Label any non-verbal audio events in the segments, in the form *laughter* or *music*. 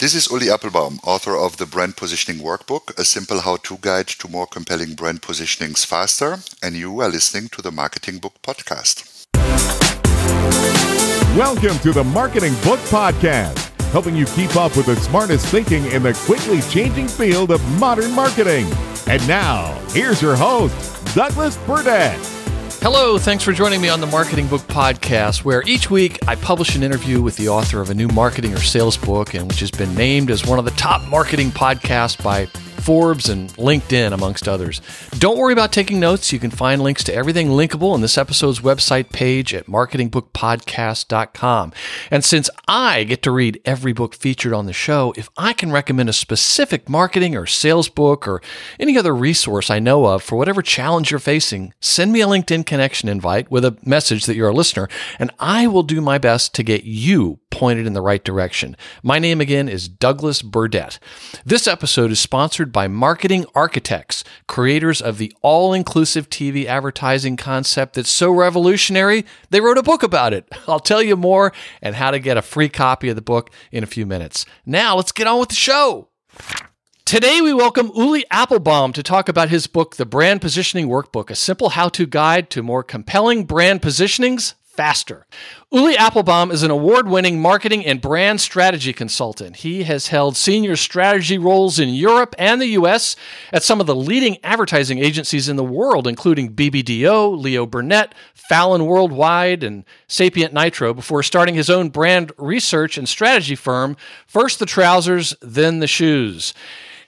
This is Ulli Appelbaum, author of the Brand Positioning Workbook, a simple how to guide to more compelling brand positionings faster. And you are listening to the Marketing Book Podcast. Welcome to the Marketing Book Podcast, helping you keep up with the smartest thinking in the quickly changing field of modern marketing. And now, here's your host, Douglas Burdett. Hello, thanks for joining me on the Marketing Book Podcast, where each week I publish an interview with the author of a new marketing or sales book, and which has been named as one of the top marketing podcasts by Forbes, and LinkedIn, amongst others. Don't worry about taking notes. You can find links to everything linkable in this episode's website page at marketingbookpodcast.com. And since I get to read every book featured on the show, if I can recommend a specific marketing or sales book or any other resource I know of for whatever challenge you're facing, send me a LinkedIn connection invite with a message that you're a listener, and I will do my best to get you pointed in the right direction. My name again is Douglas Burdett. This episode is sponsored by Marketing Architects, creators of the all inclusive TV advertising concept that's so revolutionary, they wrote a book about it. *laughs* I'll tell you more and how to get a free copy of the book in a few minutes. Now, let's get on with the show. Today, we welcome Ulli Appelbaum to talk about his book, The Brand Positioning Workbook, a simple how to guide to more compelling brand positionings faster. Ulli Appelbaum is an award winning marketing and brand strategy consultant. He has held senior strategy roles in Europe and the US at some of the leading advertising agencies in the world, including BBDO, Leo Burnett, Fallon Worldwide, and Sapient Nitro, before starting his own brand research and strategy firm, first the trousers, then the shoes.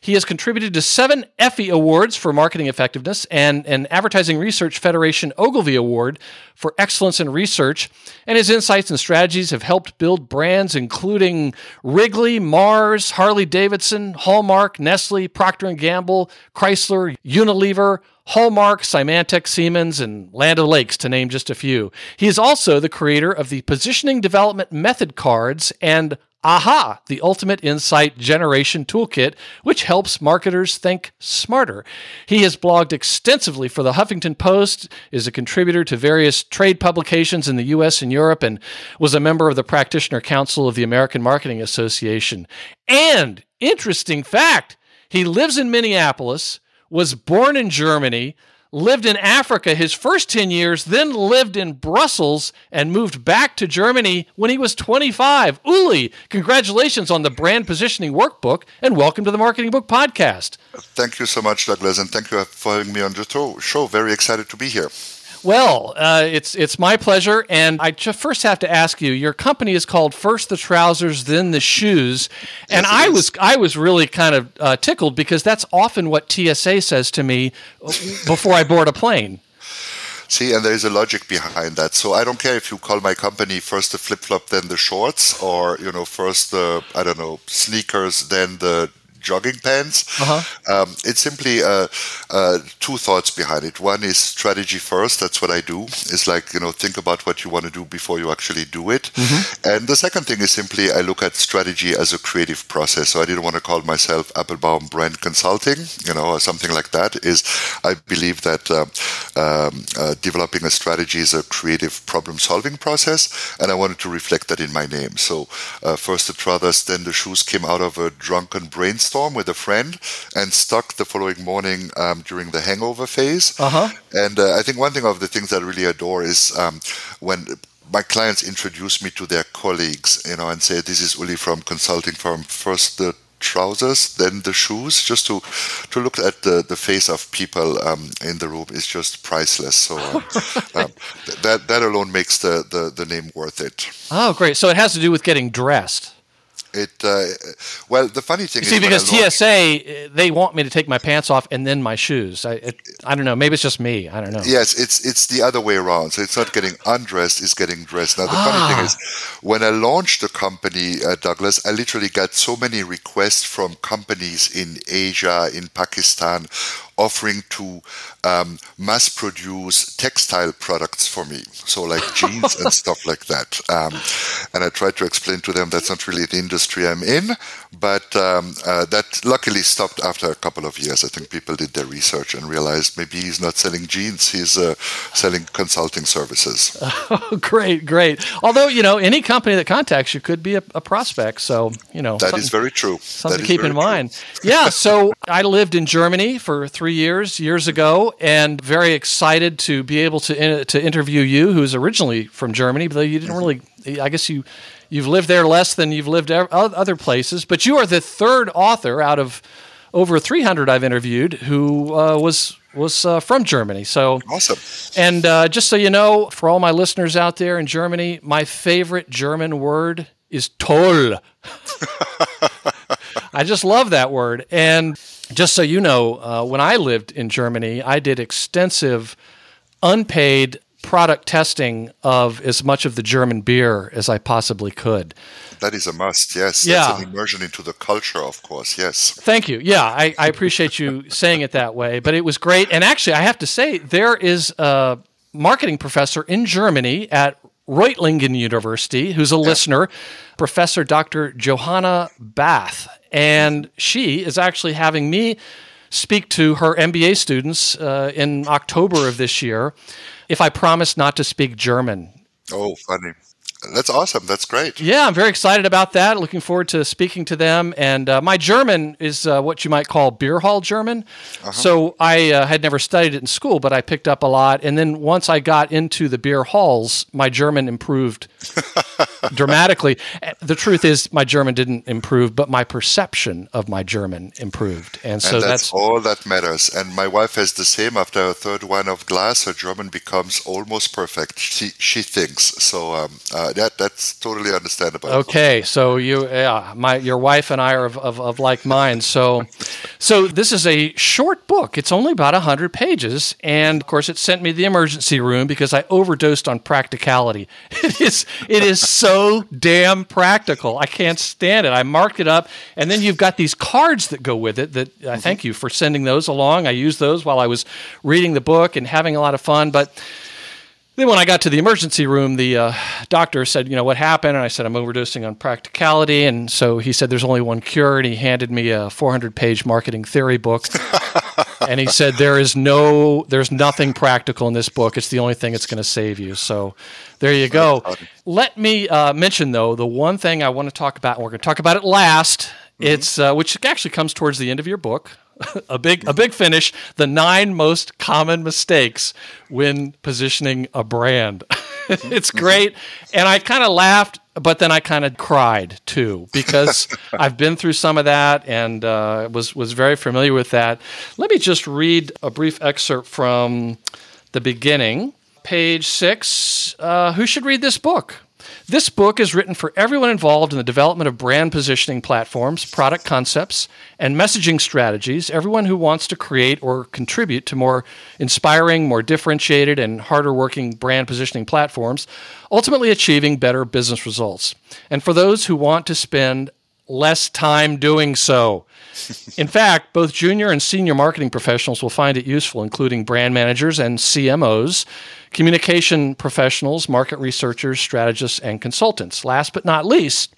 He has contributed to seven Effie Awards for marketing effectiveness and an Advertising Research Federation Ogilvy Award for excellence in research. And his insights and strategies have helped build brands including Wrigley, Mars, Harley Davidson, Hallmark, Nestle, Procter & Gamble, Chrysler, Unilever, Hallmark, Symantec, Siemens, and Land O'Lakes, to name just a few. He is also the creator of the Positioning Development Method Cards and AHA, the Ultimate Insight Generation Toolkit, which helps marketers think smarter. He has blogged extensively for the Huffington Post, is a contributor to various trade publications in the US and Europe, and was a member of the Practitioner Council of the American Marketing Association. And, interesting fact, he lives in Minneapolis, was born in Germany, lived in Africa his first 10 years, then lived in Brussels and moved back to Germany when he was 25. Ulli, congratulations on the brand positioning workbook and welcome to the Marketing Book Podcast. Thank you so much, Douglas, and thank you for having me on the show. Very excited to be here. Well, uh, it's it's my pleasure, and I just first have to ask you. Your company is called First the Trousers, then the Shoes, and yes, I is. was I was really kind of uh, tickled because that's often what TSA says to me before I board a plane. See, and there is a logic behind that. So I don't care if you call my company first the flip flop, then the shorts, or you know, first the I don't know sneakers, then the jogging pants. Uh-huh. Um, it's simply uh, uh, two thoughts behind it. One is strategy first. That's what I do. It's like you know think about what you want to do before you actually do it. Mm-hmm. And the second thing is simply I look at strategy as a creative process. So I didn't want to call myself Appelbaum Brand Consulting, you know, or something like that. Is I believe that um, um, uh, developing a strategy is a creative problem-solving process, and I wanted to reflect that in my name. So uh, first the trousers, then the shoes came out of a drunken brainstorm storm with a friend and stuck the following morning um, during the hangover phase. Uh-huh. And uh, I think one thing of the things that I really adore is um, when my clients introduce me to their colleagues, you know, and say, "This is Ulli from consulting firm. First the trousers, then the shoes." Just to to look at the, the face of people um, in the room is just priceless. So um, *laughs* um, that that alone makes the, the the name worth it. Oh, great! So it has to do with getting dressed. It uh, well, the funny thing is. see because TSA they want me to take my pants off and then my shoes. I it, I don't know. Maybe it's just me. I don't know. Yes, it's it's the other way around. So it's not getting undressed; it's getting dressed. Now the ah. funny thing is, when I launched the company, uh, Douglas, I literally got so many requests from companies in Asia, in Pakistan, offering to um, mass produce textile products for me. So, like *laughs* jeans and stuff like that. Um, and I tried to explain to them that's not really the industry I'm in, but um, uh, that luckily stopped after a couple of years. I think people did their research and realized maybe he's not selling jeans, he's uh, selling consulting services. *laughs* Oh, great, great. Although, you know, any company that contacts you could be a, a prospect. So, you know, that is very true. Something that to keep in mind. yeah. So I lived in Germany for three years, years ago, and very excited to be able to, to interview you, who's originally from Germany, but you didn't really, I guess you, you've lived there less than you've lived other places, but you are the third author out of over 300 I've interviewed who uh, was was uh, from Germany. So awesome. And uh, just so you know, for all my listeners out there in Germany, my favorite German word is toll. *laughs* I just love that word. And just so you know, uh, when I lived in Germany, I did extensive unpaid product testing of as much of the German beer as I possibly could. That is a must, yes. Yeah. That's an immersion into the culture, of course, yes. Thank you. Yeah, I, I appreciate you *laughs* saying it that way. But it was great. And actually, I have to say, there is a marketing professor in Germany at Reutlingen University who's a yeah. listener, Professor Dr. Johanna Bath. And she is actually having me speak to her MBA students uh, in October of this year if I promise not to speak German. Oh, funny. That's awesome. That's great. Yeah, I'm very excited about that. Looking forward to speaking to them. And uh, my German is uh, what you might call beer hall German. Uh-huh. So I uh, had never studied it in school, but I picked up a lot. And then once I got into the beer halls, my German improved *laughs* dramatically. The truth is, my German didn't improve, but my perception of my German improved. And so and that's, that's, all that matters. And my wife has the same. After a third wine of glass, her German becomes almost perfect. She she thinks so. Um, uh, that that's totally understandable. Okay, so you, yeah, my your wife and I are of, of, of like minds. So, so this is a short book. It's only about hundred pages, and of course, it sent me to the emergency room because I overdosed on practicality. *laughs* It is it is so damn practical. I can't stand it. I marked it up, and then you've got these cards that go with it. That I mm-hmm. thank you for sending those along. I used those while I was reading the book and having a lot of fun, but then when I got to the emergency room, the uh, doctor said, "You know what happened?" And I said, "I'm overdosing on practicality." And so he said, "There's only one cure." And he handed me a 400-page marketing theory book. *laughs* and he said, "There is no, there's nothing practical in this book. It's the only thing that's going to save you." So there you go. Let me uh, mention though the one thing I want to talk about, and we're going to talk about it last. Mm-hmm. It's uh, which actually comes towards the end of your book *laughs* a big a big finish. The nine most common mistakes when positioning a brand. *laughs* it's great, and I kind of laughed, but then I kind of cried too because *laughs* I've been through some of that and uh, was was very familiar with that. Let me just read a brief excerpt from the beginning, page six. Uh, who should read this book? This book is written for everyone involved in the development of brand positioning platforms, product concepts, and messaging strategies, everyone who wants to create or contribute to more inspiring, more differentiated, and harder working brand positioning platforms, ultimately achieving better business results. And for those who want to spend less time doing so. *laughs* In fact, both junior and senior marketing professionals will find it useful, including brand managers and CMOs, communication professionals, market researchers, strategists, and consultants. Last but not least,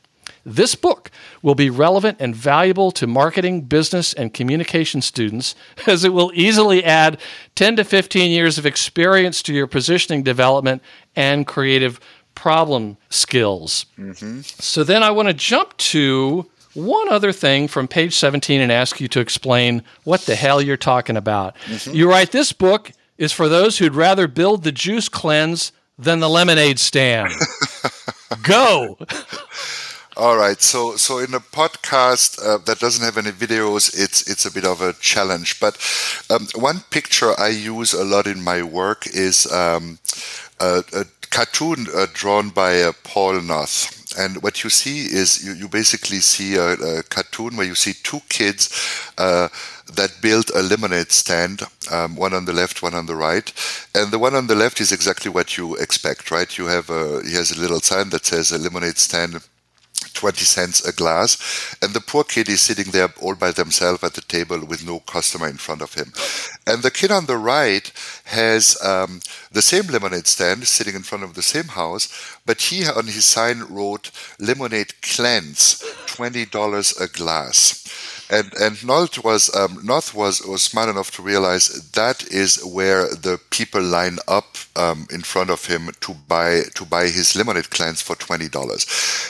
this book will be relevant and valuable to marketing, business, and communication students *laughs* as it will easily add 10 to 15 years of experience to your positioning development and creative problem skills. Mm-hmm. So then I want to jump to one other thing from page 17 and ask you to explain what the hell you're talking about. Mm-hmm. You write this book is for those who'd rather build the juice cleanse than the lemonade stand. *laughs* Go. All right. So, so in a podcast uh, that doesn't have any videos, it's it's a bit of a challenge. But um, one picture I use a lot in my work is um, a, a, cartoon uh, drawn by uh, Paul Noth. And what you see is you, you basically see a, a, cartoon where you see two kids uh, that built a lemonade stand, um, one on the left, one on the right. And the one on the left is exactly what you expect, right? You have a, he has a little sign that says a lemonade stand 20 cents a glass. And the poor kid is sitting there all by themselves at the table with no customer in front of him. And the kid on the right has um, the same lemonade stand sitting in front of the same house, but he on his sign wrote lemonade cleanse, $20 a glass and and Noth was um, Noth was was smart enough to realize that is where the people line up um, in front of him to buy to buy his lemonade cleanse for twenty dollars,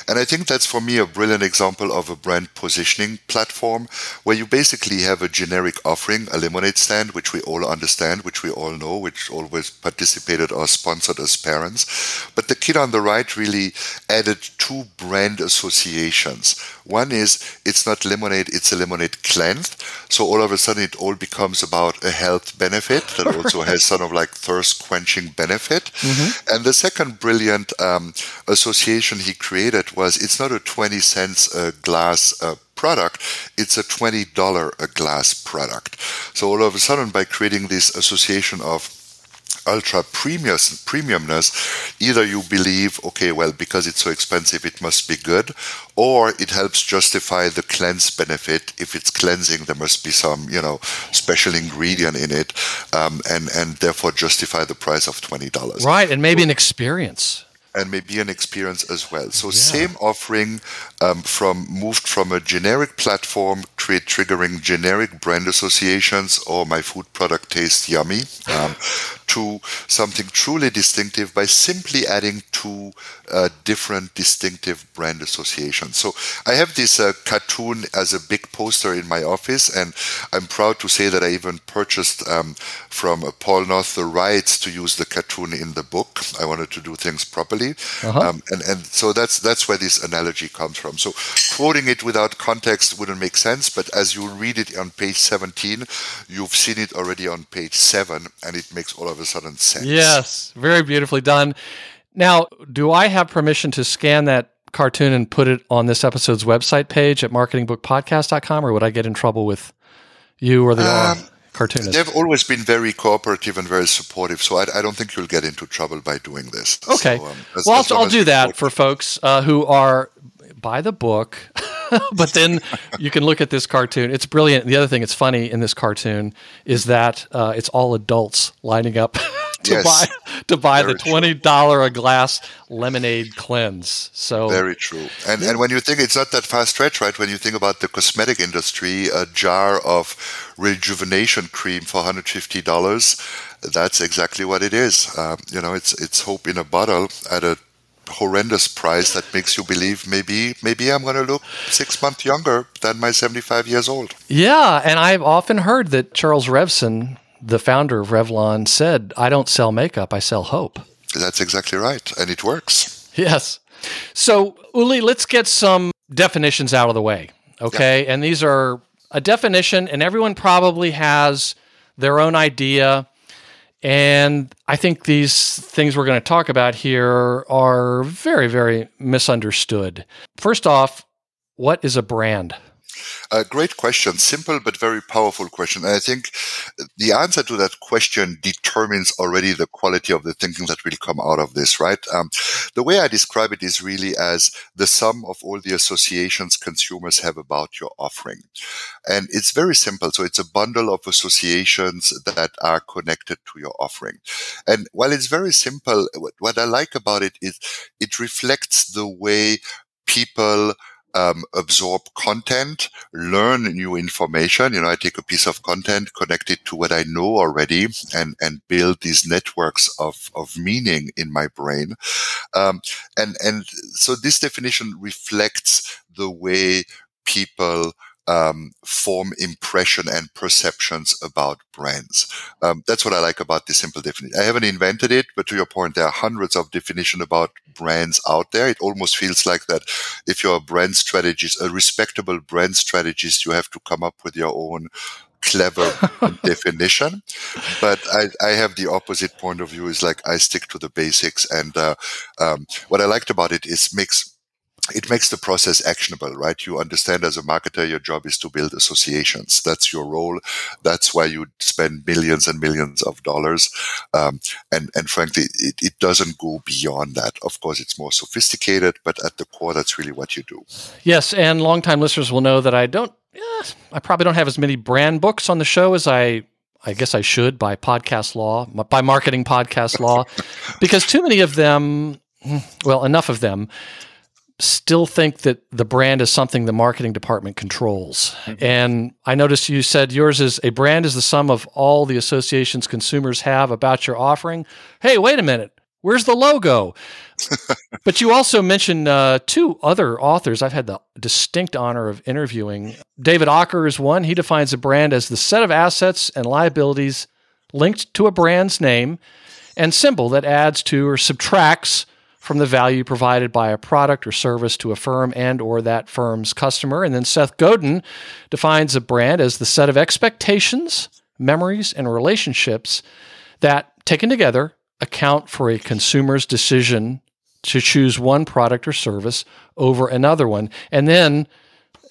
and I think that's for me a brilliant example of a brand positioning platform where you basically have a generic offering, a lemonade stand, which we all understand, which we all know, which always participated or sponsored as parents, but the kid on the right really added two brand associations. One is it's not lemonade, it's a lemonade cleansed. So all of a sudden it all becomes about a health benefit that also has sort of like thirst quenching benefit. Mm-hmm. And the second brilliant um, association he created was it's not a 20 cents a glass uh, product, it's a $20 a glass product. So all of a sudden by creating this association of ultra premiumness, either you believe, okay, well, because it's so expensive, it must be good, or it helps justify the cleanse benefit. If it's cleansing, there must be some, you know, special ingredient in it, um, and and therefore justify the price of twenty dollars. Right, and maybe an experience and maybe an experience as well. So yeah. same offering um, from moved from a generic platform, create triggering generic brand associations, or my food product tastes yummy, um, *laughs* to something truly distinctive by simply adding two uh, different distinctive brand associations. So I have this uh, cartoon as a big poster in my office, and I'm proud to say that I even purchased um, from uh, Paul Noth the rights to use the cartoon in the book. I wanted to do things properly, uh-huh. um, and and so that's that's where this analogy comes from. So quoting it without context wouldn't make sense, but as you read it on page 17, you've seen it already on page seven, and it makes all of a sudden sense. Yes, very beautifully done. Now, do I have permission to scan that cartoon and put it on this episode's website page at marketingbookpodcast.com, or would I get in trouble with you or the um, cartoonist? They've always been very cooperative and very supportive, so I, I don't think you'll get into trouble by doing this. Okay. So, um, as, well, as I'll, I'll do that for folks uh, who are buy the book, *laughs* but then you can look at this cartoon. It's brilliant. The other thing that's funny in this cartoon is that uh, it's all adults lining up *laughs* to yes, buy to buy the twenty dollar a glass lemonade cleanse. So very true. And and when you think it's not that far stretch, right? When you think about the cosmetic industry, a jar of rejuvenation cream for hundred fifty dollars, that's exactly what it is. Um, you know, it's it's hope in a bottle at a horrendous price that makes you believe maybe maybe I'm going to look six months younger than my 75 years old. Yeah, and I've often heard that Charles Revson, the founder of Revlon, said, "I don't sell makeup; I sell hope." That's exactly right, and it works. Yes. So, Ulli, let's get some definitions out of the way, okay? Yeah. And these are a definition, and everyone probably has their own idea and I think these things we're going to talk about here are very, very misunderstood. First off, what is a brand? A great question. Simple but very powerful question. And I think the answer to that question determines already the quality of the thinking that will come out of this, right? Um, the way I describe it is really as the sum of all the associations consumers have about your offering. And it's very simple. So it's a bundle of associations that are connected to your offering. And while it's very simple, what I like about it is it reflects the way people um, absorb content, learn new information. You know, I take a piece of content, connect it to what I know already, and and build these networks of of meaning in my brain. Um, and and so this definition reflects the way people um, form impression and perceptions about brands. Um, that's what I like about this simple definition. I haven't invented it, but to your point, there are hundreds of definitions about brands out there. It almost feels like that if you're a brand strategist, a respectable brand strategist, you have to come up with your own clever *laughs* definition. But I, I, have the opposite point of view is like I stick to the basics. And uh, um, what I liked about it is makes it makes the process actionable, right? You understand as a marketer, your job is to build associations. That's your role. That's why you spend millions and millions of dollars. Um, and, and frankly, it, it doesn't go beyond that. Of course, it's more sophisticated, but at the core, that's really what you do. Yes. And longtime listeners will know that I don't, yeah, I probably don't have as many brand books on the show as I I guess I should by podcast law, by marketing podcast law, because too many of them, well, enough of them still think that the brand is something the marketing department controls. Mm-hmm. And I noticed you said yours is a brand is the sum of all the associations consumers have about your offering. Hey, wait a minute. Where's the logo? *laughs* but you also mentioned uh, two other authors I've had the distinct honor of interviewing. David Aaker is one. He defines a brand as the set of assets and liabilities linked to a brand's name and symbol that adds to or subtracts from the value provided by a product or service to a firm and or that firm's customer. And then Seth Godin defines a brand as the set of expectations, memories, and relationships that taken together account for a consumer's decision to choose one product or service over another one. And then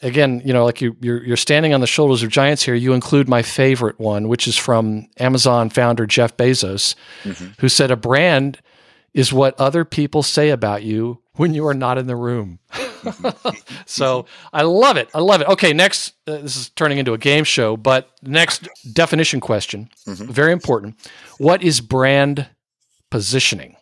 again, you know, like you, you're, you're standing on the shoulders of giants here. You include my favorite one, which is from Amazon founder Jeff Bezos, mm-hmm. who said a brand is what other people say about you when you are not in the room. *laughs* so I love it. I love it. Okay, next, uh, this is turning into a game show, but next definition question, mm-hmm. very important. What is brand positioning?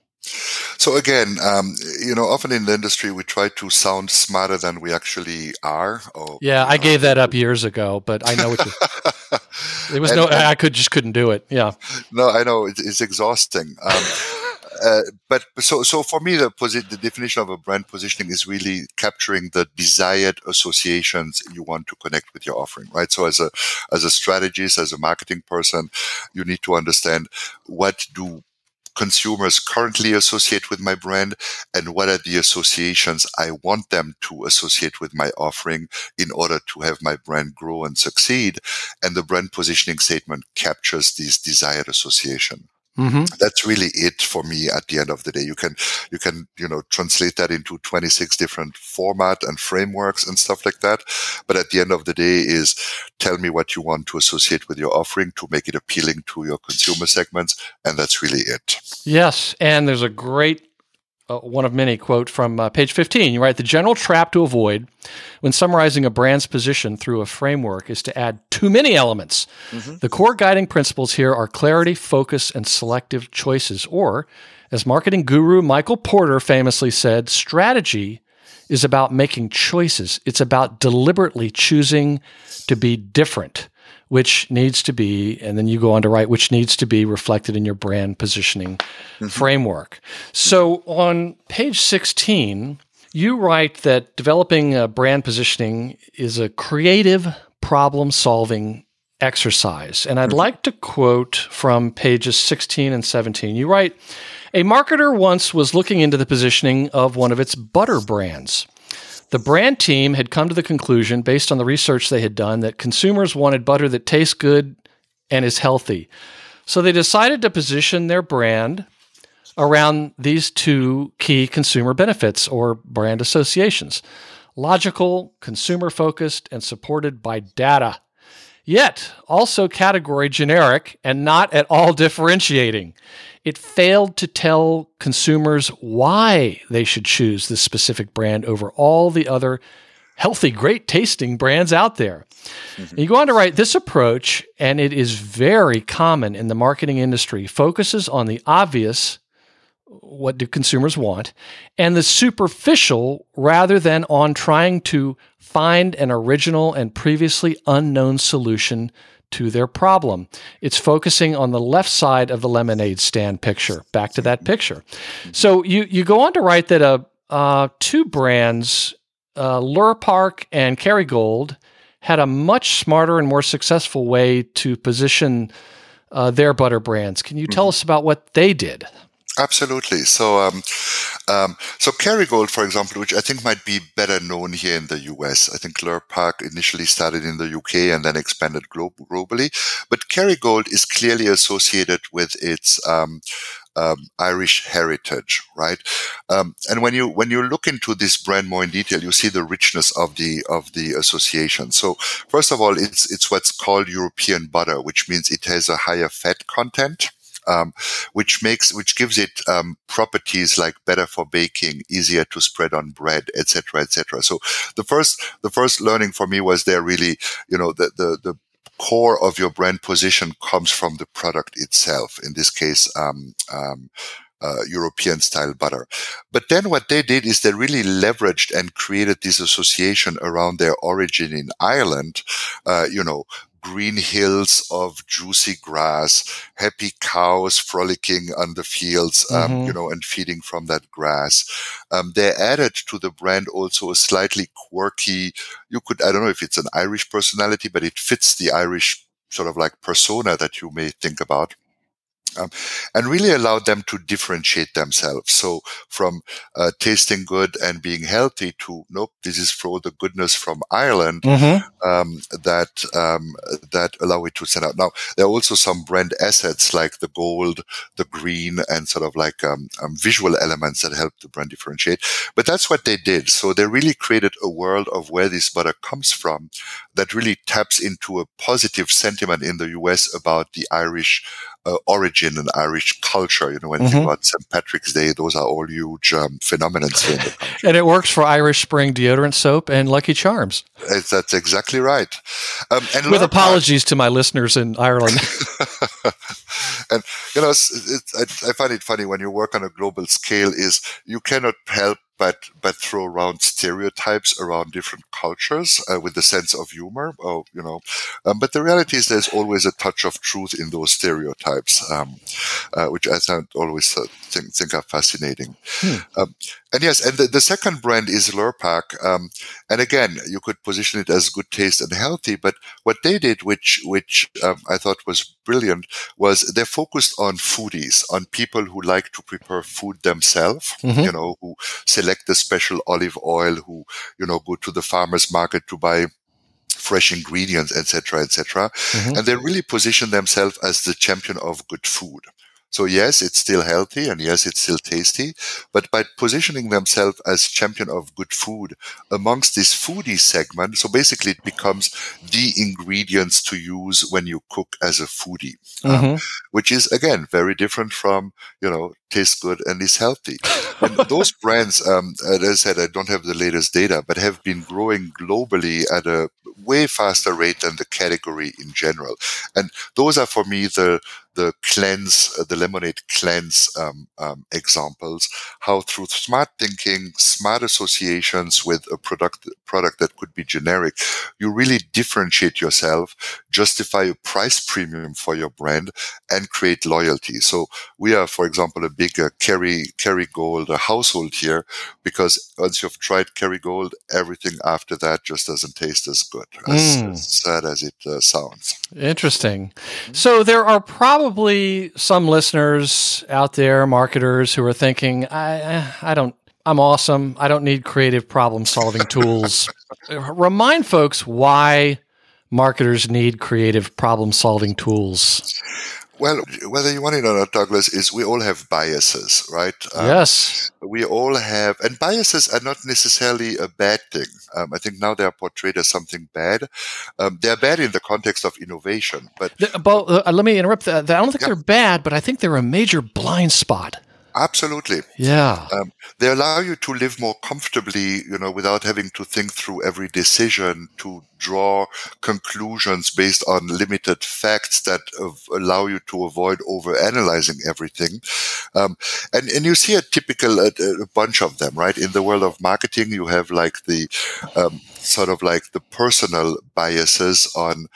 So again, um, you know, often in the industry we try to sound smarter than we actually are. Or, yeah, I know, gave that up years ago, but I know what you. *laughs* there was and, no, I could just couldn't do it. Yeah. No, I know it's exhausting. Um, *laughs* uh, but so so for me, the posi- the definition of a brand positioning is really capturing the desired associations you want to connect with your offering, right? So as a as a strategist, as a marketing person, you need to understand what do consumers currently associate with my brand and what are the associations I want them to associate with my offering in order to have my brand grow and succeed. And the brand positioning statement captures these desired association. Mm-hmm. That's really it for me at the end of the day. You can, you can, you know, translate that into 26 different format and frameworks and stuff like that. But at the end of the day is tell me what you want to associate with your offering to make it appealing to your consumer segments. And that's really it. Yes. And there's a great uh, one of many quote from uh, page 15. You write the general trap to avoid when summarizing a brand's position through a framework is to add too many elements. Mm-hmm. The core guiding principles here are clarity, focus, and selective choices. Or, as marketing guru Michael Porter famously said, strategy is about making choices. It's about deliberately choosing to be different which needs to be, and then you go on to write, which needs to be reflected in your brand positioning mm-hmm. framework. So on page 16, you write that developing a brand positioning is a creative problem solving exercise. And I'd like to quote from pages 16 and 17. You write, a marketer once was looking into the positioning of one of its butter brands. The brand team had come to the conclusion, based on the research they had done, that consumers wanted butter that tastes good and is healthy. So they decided to position their brand around these two key consumer benefits or brand associations logical, consumer focused, and supported by data. Yet also category generic and not at all *laughs* differentiating it failed to tell consumers why they should choose this specific brand over all the other healthy, great tasting brands out there. Mm-hmm. You go on to write this approach, and it is very common in the marketing industry, focuses on the obvious what do consumers want and the superficial rather than on trying to find an original and previously unknown solution to their problem. It's focusing on the left side of the lemonade stand picture. Back to that picture. So you you go on to write that uh, uh, two brands, uh, Lurpak and Kerrygold, had a much smarter and more successful way to position uh, their butter brands. Can you tell mm-hmm. us about what they did? Absolutely. So, um, um, so Kerrygold, for example, which I think might be better known here in the US. I think Lurpak initially started in the UK and then expanded glo- globally. But Kerrygold is clearly associated with its um, um, Irish heritage, right? Um, and when you when you look into this brand more in detail, you see the richness of the of the association. So first of all, it's it's what's called European butter, which means it has a higher fat content um, which makes which gives it um, properties like better for baking, easier to spread on bread, etc., etc. So the first the first learning for me was there really, you know, the the the core of your brand position comes from the product itself. In this case, um, um, uh, European style butter. But then what they did is they really leveraged and created this association around their origin in Ireland. Uh, you know, green hills of juicy grass, happy cows frolicking on the fields, um, mm-hmm. you know, and feeding from that grass. Um, they added to the brand also a slightly quirky, you could, I don't know if it's an Irish personality, but it fits the Irish sort of like persona that you may think about um, and really allowed them to differentiate themselves. So from uh, tasting good and being healthy to nope, this is for the goodness from Ireland mm-hmm. um, that um, that allow it to stand out. Now there are also some brand assets like the gold, the green, and sort of like um, um, visual elements that help the brand differentiate. But that's what they did. So they really created a world of where this butter comes from that really taps into a positive sentiment in the U.S. about the Irish uh, origin and Irish culture. You know, when mm-hmm. you about St. Patrick's Day, those are all huge um, phenomena here in the country. and it works for Irish Spring deodorant soap and Lucky Charms. It's, that's exactly right. Um, and With apologies to my listeners in Ireland. *laughs* and you know, I, I find it funny when you work on a global scale. Is you cannot help but but throw around stereotypes around different cultures uh, with a sense of humor. Oh, you know, um, but the reality is there's always a touch of truth in those stereotypes, um, uh, which I always uh, think, think are fascinating. Hmm. Um, and yes, and the, the, second brand is Lurpak. Um, and again, you could position it as good taste and healthy, but what they did, which, which um, I thought was brilliant, was they focused on foodies, on people who like to prepare food themselves, mm-hmm. you know, who select the special olive oil, who, you know, go to the farmer's market to buy fresh ingredients, etc., etc. Mm-hmm. And they really position themselves as the champion of good food. So yes, it's still healthy and yes, it's still tasty, but by positioning themselves as champion of good food amongst this foodie segment, so basically it becomes the ingredients to use when you cook as a foodie, um, mm-hmm. um, which is again very different from you know tastes good and is healthy. and those *laughs* brands, um, as I said, I don't have the latest data, but have been growing globally at a way faster rate than the category in general. And those are for me the the cleanse, uh, the lemonade cleanse um, um, examples, how through smart thinking, smart associations with a product product that could be generic, you really differentiate yourself, justify a price premium for your brand, and create loyalty. So we are, for example, a big uh, Kerry Kerrygold uh, household here because once you've tried Kerrygold, everything after that just doesn't taste as good, as, mm. as sad as it uh, sounds. Interesting. So there are probably probably some listeners out there, marketers, who are thinking, I, I don't, I'm awesome. I don't need creative problem solving tools. *laughs* Remind folks why marketers need creative problem solving tools. Well, whether you want it or not, Douglas, is we all have biases, right? Um, yes. We all have, and biases are not necessarily a bad thing. Um, I think now they are portrayed as something bad. Um, they are bad in the context of innovation, but. but uh, let me interrupt. That. I don't think yeah. they're bad, but I think they're a major blind spot. Absolutely. Yeah. Um, they allow you to live more comfortably, you know, without having to think through every decision, to draw conclusions based on limited facts that allow you to avoid over analyzing everything. Um, and, and you see a typical a, a, bunch of them, right? In the world of marketing, you have like the um, sort of like the personal biases on,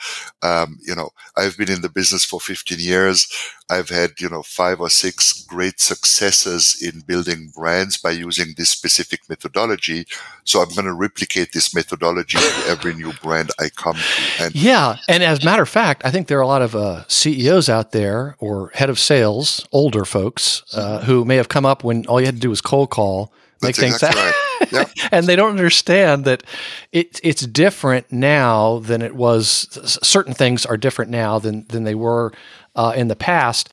um, you know, I've been in the business for 15 years. I've had, you know, five or six great successes in building brands by using this specific methodology. So I'm going to replicate this methodology to every new brand I come to. And yeah. And as a matter of fact, I think there are a lot of uh, CEOs out there or head of sales, older folks, uh, who may have come up when all you had to do was cold call make things exactly right. *laughs* And they don't understand that it, it's different now than it was. Certain things are different now than than they were uh, in the past.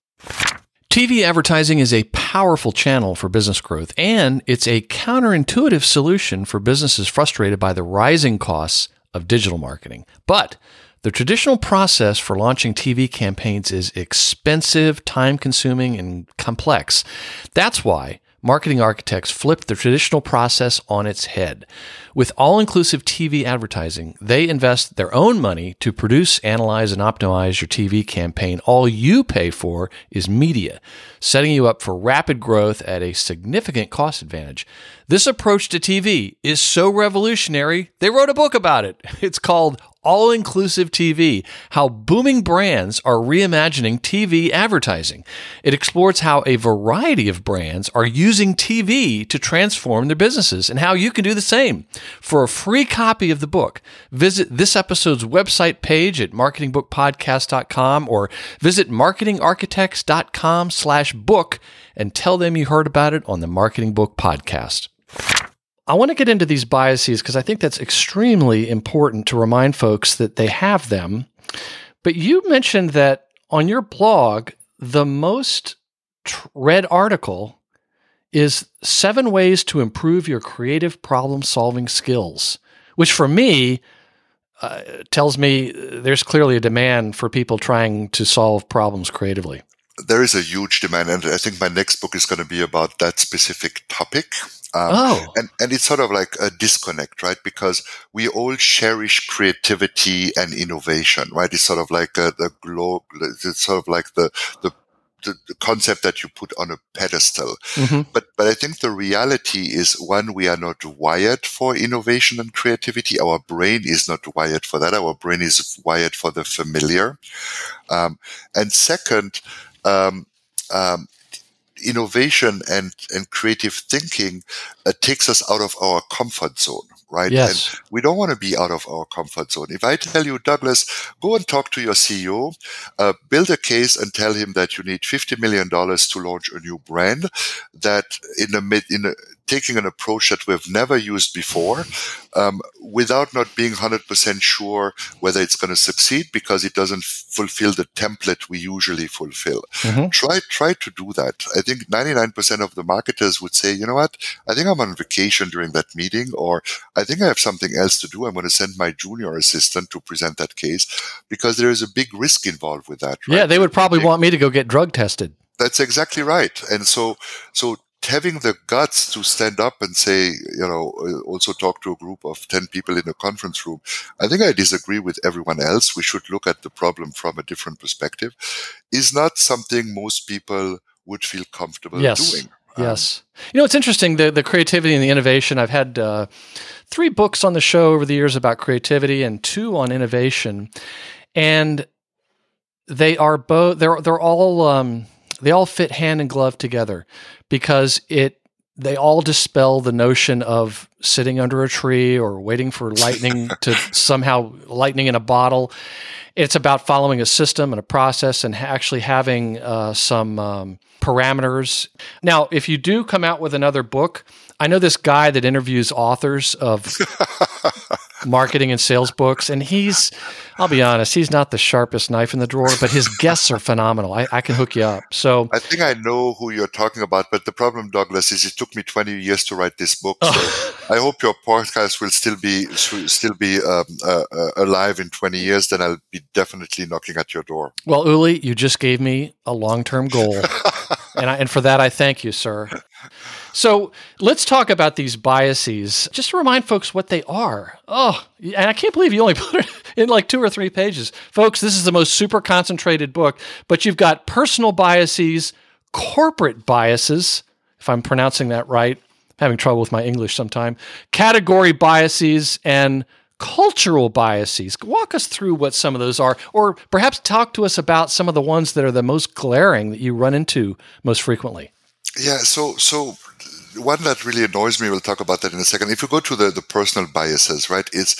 TV advertising is a powerful channel for business growth, and it's a counterintuitive solution for businesses frustrated by the rising costs of digital marketing. But the traditional process for launching TV campaigns is expensive, time consuming, and complex. That's why marketing architects flipped the traditional process on its head. With all inclusive TV advertising, they invest their own money to produce, analyze, and optimize your TV campaign. All you pay for is media, setting you up for rapid growth at a significant cost advantage. This approach to TV is so revolutionary, they wrote a book about it. *laughs* It's called all inclusive TV, how booming brands are reimagining TV advertising. It explores how a variety of brands are using TV to transform their businesses and how you can do the same. For a free copy of the book, visit this episode's website page at marketingbookpodcast.com or visit marketingarchitects.com slash book and tell them you heard about it on the Marketing Book Podcast. I want to get into these biases because I think that's extremely important to remind folks that they have them. But you mentioned that on your blog, the most read article is seven ways to improve your creative problem solving skills, which for me uh, tells me there's clearly a demand for people trying to solve problems creatively. There is a huge demand, and I think my next book is going to be about that specific topic. Um, oh. and, and it's sort of like a disconnect, right? Because we all cherish creativity and innovation, right? It's sort of like a, the globe, it's sort of like the, the the, the, concept that you put on a pedestal. Mm-hmm. But but I think the reality is one, we are not wired for innovation and creativity. Our brain is not wired for that. Our brain is wired for the familiar. Um, and second, um, um, innovation and, and creative thinking uh, takes us out of our comfort zone, right? Yes. And we don't want to be out of our comfort zone. If I tell you, Douglas, go and talk to your CEO, uh, build a case and tell him that you need $50 million to launch a new brand that in a mid, in a, taking an approach that we've never used before um, without not being 100% sure whether it's going to succeed because it doesn't fulfill the template we usually fulfill. Mm-hmm. Try, try to do that. I think 99% of the marketers would say, you know what? I think I'm on vacation during that meeting, or I think I have something else to do. I'm going to send my junior assistant to present that case because there is a big risk involved with that. Right? Yeah, they would probably want me to go get drug tested. That's exactly right. And so, so having the guts to stand up and say, you know, uh, also talk to a group of 10 people in a conference room, I think I disagree with everyone else. We should look at the problem from a different perspective, is not something most people would feel comfortable yes. doing. Yes. You know, it's interesting the, the creativity and the innovation. I've had uh, three books on the show over the years about creativity and two on innovation. And they are both, they're, they're all, um, they all fit hand and glove together because it they all dispel the notion of sitting under a tree or waiting for lightning *laughs* to somehow lightning in a bottle. It's about following a system and a process and actually having uh, some um, parameters. Now, if you do come out with another book, I know this guy that interviews authors of *laughs* marketing and sales books, and he's, I'll be honest, he's not the sharpest knife in the drawer, but his guests are phenomenal. I, I can hook you up. So I think I know who you're talking about, but the problem, Douglas, is it took me 20 years to write this book. So *laughs* I hope your podcast will still be still be um, uh, uh, alive in 20 years. Then I'll be definitely knocking at your door. Well, Ulli, you just gave me a long term goal, *laughs* and I, and for that I thank you, sir. So let's talk about these biases. Just to remind folks what they are. Oh, and I can't believe you only *laughs* put it in like two or three pages. Folks, this is the most super concentrated book, but you've got personal biases, corporate biases, if I'm pronouncing that right. I'm having trouble with my English sometime. Category biases and cultural biases. Walk us through what some of those are, or perhaps talk to us about some of the ones that are the most glaring that you run into most frequently. Yeah, so so one that really annoys me, we'll talk about that in a second. If you go to the, the personal biases, right, it's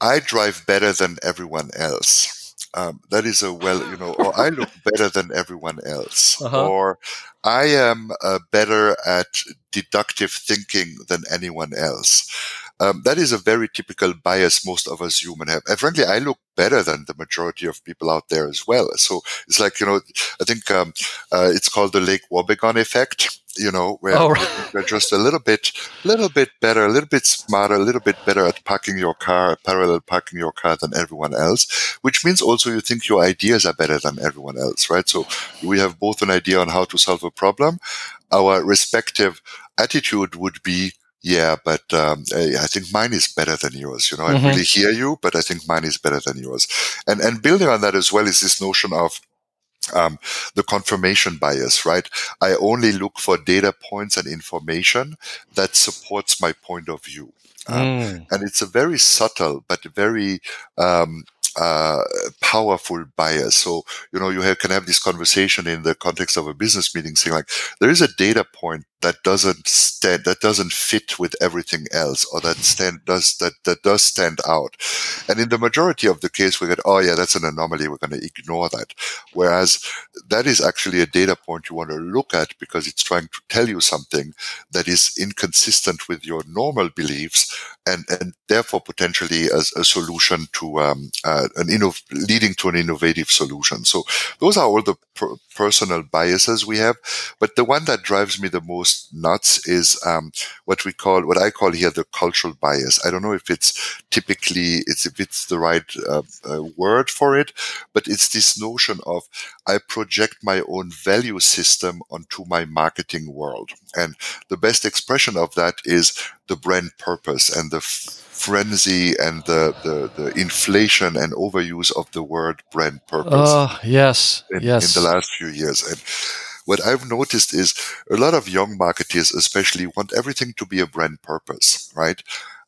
I drive better than everyone else. Um, that is a well, you know, or I look better than everyone else, uh-huh. or I am uh, better at deductive thinking than anyone else. Um, that is a very typical bias most of us human have. And frankly, I look better than the majority of people out there as well. So it's like, you know, I think um, uh, it's called the Lake Wobegon effect, you know, where oh, right. you're just a little bit, little bit better, a little bit smarter, a little bit better at parking your car, parallel parking your car than everyone else, which means also you think your ideas are better than everyone else, right? So we have both an idea on how to solve a problem. Our respective attitude would be, yeah, but um, I think mine is better than yours. You know, mm-hmm. I really hear you, but I think mine is better than yours. And and building on that as well is this notion of um, the confirmation bias, right? I only look for data points and information that supports my point of view. Um, mm. And it's a very subtle but very um, uh, powerful bias. So, you know, you have, can have this conversation in the context of a business meeting saying like, there is a data point that doesn't stand, that doesn't fit with everything else or that stand, does, that, that does stand out. And in the majority of the case, we get, oh yeah, that's an anomaly. We're going to ignore that. Whereas that is actually a data point you want to look at because it's trying to tell you something that is inconsistent with your normal beliefs and, and therefore potentially a, a solution to um, uh, an leading to an innovative solution. So those are all the per- personal biases we have. But the one that drives me the most nuts is um, what we call, what I call here, the cultural bias. I don't know if it's typically it's if it's the right uh, uh, word for it, but it's this notion of I project my own value system onto my marketing world, and the best expression of that is the brand purpose and the frenzy and the, the, the, inflation and overuse of the word brand purpose. Oh, yes. In, yes. in the last few years. And what I've noticed is a lot of young marketers, especially, want everything to be a brand purpose, right?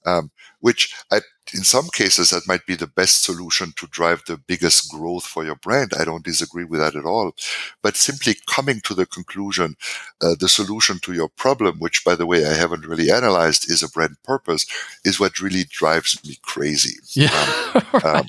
Um, which I, in some cases that might be the best solution to drive the biggest growth for your brand. I don't disagree with that at all. But simply coming to the conclusion, uh, the solution to your problem, which by the way, I haven't really analyzed is a brand purpose is what really drives me crazy. Yeah. Um, um,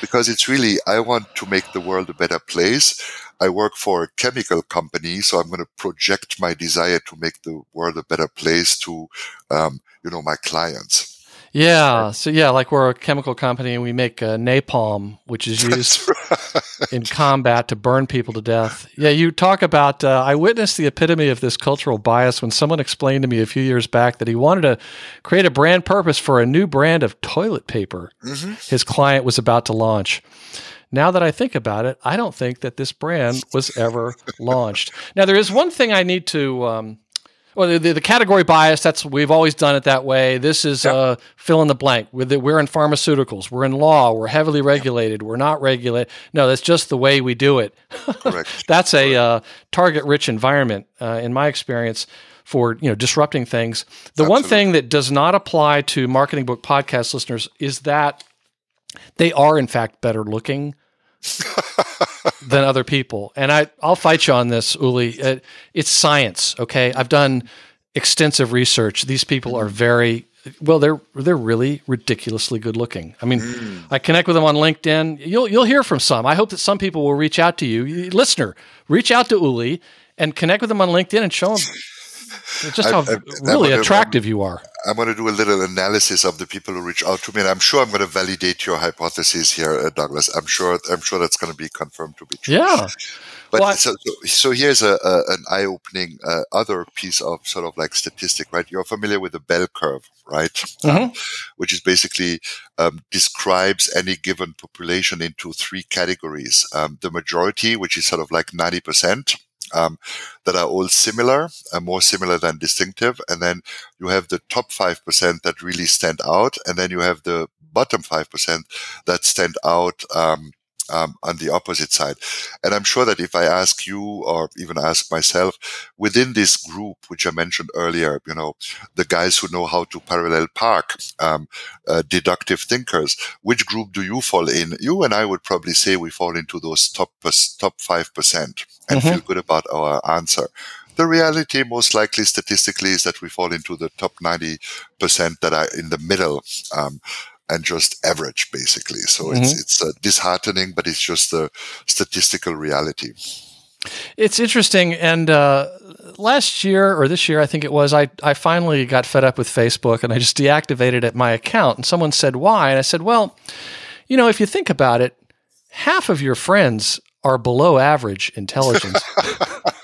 because it's really, I want to make the world a better place. I work for a chemical company, so I'm going to project my desire to make the world a better place to, um, you know, my clients. Yeah. So yeah, like we're a chemical company and we make uh, napalm, which is *laughs* used right. in combat to burn people to death. Yeah. You talk about. Uh, I witnessed the epitome of this cultural bias when someone explained to me a few years back that he wanted to create a brand purpose for a new brand of toilet paper mm-hmm. his client was about to launch. Now that I think about it, I don't think that this brand was ever launched. Now there is one thing I need to. Um, well, the, the, category bias, that's we've always done it that way. This is yep. uh, fill in the blank. We're, the, we're in pharmaceuticals. We're in law. We're heavily regulated. We're not regulated. No, that's just the way we do it. Correct. *laughs* that's a uh, target-rich environment, uh, in my experience, for you know disrupting things. The Absolutely. one thing that does not apply to marketing book podcast listeners is that they are in fact better looking *laughs* than other people. And I, I'll fight you on this, Ulli. It, it's science, okay? I've done extensive research. These people are very well. They're they're really ridiculously good looking. I mean, mm. I connect with them on LinkedIn. You'll you'll hear from some. I hope that some people will reach out to you, listener. Reach out to Ulli and connect with them on LinkedIn and show them just how I, I, really attractive you are. I'm going to do a little analysis of the people who reach out to me, and I'm sure I'm going to validate your hypothesis here, uh, Douglas. I'm sure I'm sure that's going to be confirmed to be true. Yeah. But well, so, so, so, here's a, a an eye-opening uh, other piece of sort of like statistic, right? You're familiar with the bell curve, right? Mm-hmm. Um, which is basically um, describes any given population into three categories: um, the majority, which is sort of like ninety percent um, that are all similar, uh, more similar than distinctive. And then you have the top 5% that really stand out. And then you have the bottom 5% that stand out um, um, on the opposite side. And I'm sure that if I ask you or even ask myself within this group, which I mentioned earlier, you know, the guys who know how to parallel park, um, uh, deductive thinkers, which group do you fall in? You and I would probably say we fall into those top, top 5% and mm-hmm. feel good about our answer. The reality, most likely statistically, is that we fall into the top 90% that are in the middle. Um, and just average basically. So mm-hmm. it's it's uh, disheartening, but it's just a statistical reality. It's interesting, and uh, last year or this year, I think it was, I I finally got fed up with Facebook, and I just deactivated it, my account. And someone said why, and I said, well, you know, if you think about it, half of your friends are below average intelligence.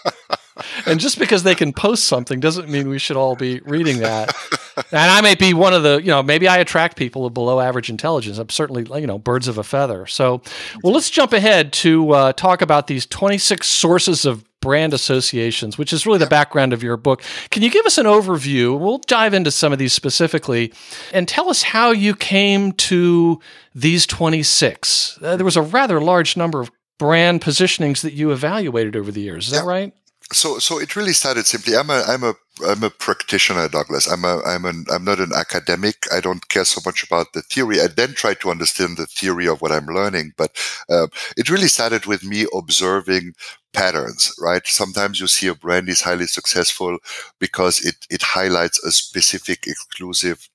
*laughs* and just because they can post something doesn't mean we should all be reading that. And I may be one of the, you know, maybe I attract people of below average intelligence. I'm certainly, you know, birds of a feather. So, well, let's jump ahead to uh, talk about these 26 sources of brand associations, which is really the background of your book. Can you give us an overview? We'll dive into some of these specifically and tell us how you came to these 26. Uh, there was a rather large number of brand positionings that you evaluated over the years. Is that right? So so it really started simply. I'm a I'm a I'm a practitioner, Douglas. I'm a I'm an I'm not an academic. I don't care so much about the theory. I then try to understand the theory of what I'm learning. But uh, it really started with me observing patterns. Right. Sometimes you see a brand is highly successful because it it highlights a specific exclusive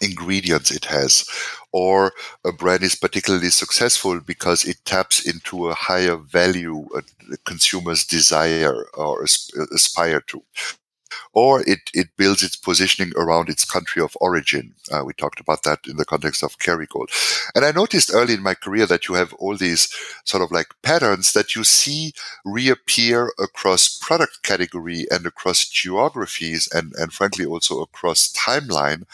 ingredients it has or a brand is particularly successful because it taps into a higher value a consumers desire or aspire to or it, it builds its positioning around its country of origin. Uh, we talked about that in the context of Kerrygold. And I noticed early in my career that you have all these sort of like patterns that you see reappear across product category and across geographies and, and frankly also across timeline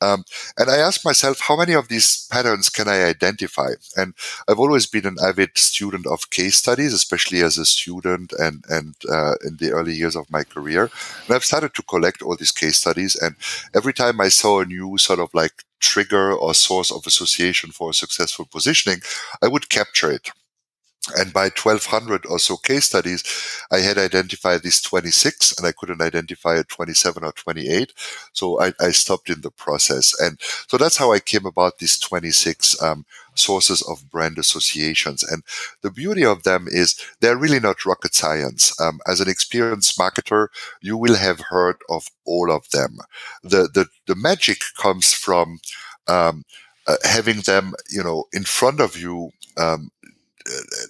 um, and I asked myself, how many of these patterns can I identify? And I've always been an avid student of case studies, especially as a student and and uh, in the early years of my career. And I've started to collect all these case studies. And every time I saw a new sort of like trigger or source of association for a successful positioning, I would capture it. And by 1200 or so case studies, I had identified these 26 and I couldn't identify a 27 or 28. So I, I stopped in the process. And so that's how I came about these 26 um, sources of brand associations. And the beauty of them is they're really not rocket science. Um, as an experienced marketer, you will have heard of all of them. The, the, the magic comes from, um, uh, having them, you know, in front of you um,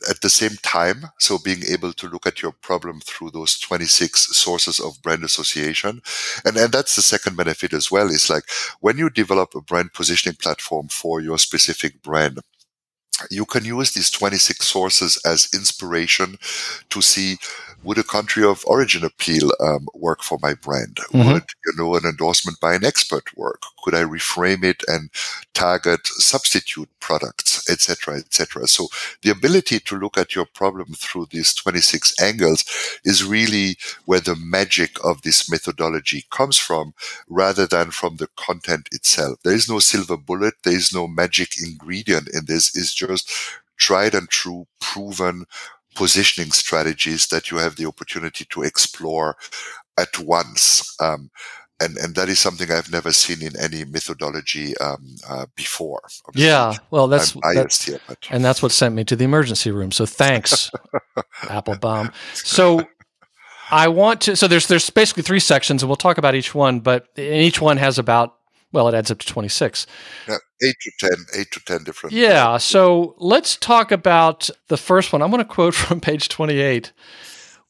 at the same time, so being able to look at your problem through those 26 sources of brand association. And, and that's the second benefit as well is like when you develop a brand positioning platform for your specific brand, you can use these 26 sources as inspiration to see would a country of origin appeal um, work for my brand? Mm-hmm. Would you know an endorsement by an expert work? Could I reframe it and target substitute products, etc., etc.? So the ability to look at your problem through these 26 angles is really where the magic of this methodology comes from, rather than from the content itself. There is no silver bullet. There is no magic ingredient in this. It's just tried and true, proven positioning strategies that you have the opportunity to explore at once. Um, and, and that is something I've never seen in any methodology um, uh, before. Obviously. Yeah, well, that's, that's here, and that's what sent me to the emergency room. So thanks, *laughs* Appelbaum. So I want to. So there's there's basically three sections, and we'll talk about each one. But each one has about well, it adds up to 26. Yeah, eight to 10, eight to 10 different. Yeah. So let's talk about the first one. I'm going to quote *laughs* from page 28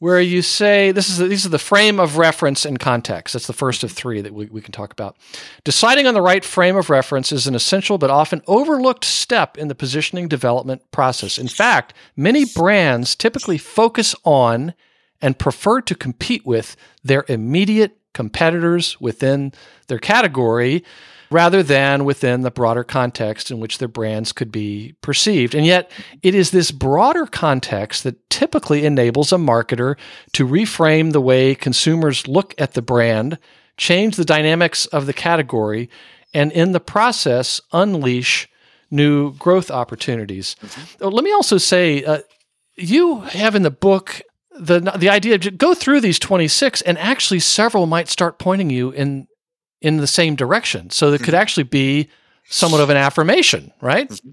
where you say this is the, these are the frame of reference and context. That's the first of mm-hmm. three that we, we can talk about. Deciding on the right frame of reference is an essential but often overlooked step in the positioning development process. In fact, many brands typically focus on and prefer to compete with their immediate competitors within their category rather than within the broader context in which their brands could be perceived. And yet, it is this broader context that typically enables a marketer to reframe the way consumers look at the brand, change the dynamics of the category, and in the process, unleash new growth opportunities. Mm-hmm. Let me also say, uh, you have in the book the the idea of go through these 26 and actually several might start pointing you in in the same direction so it could mm-hmm. actually be somewhat of an affirmation right mm-hmm.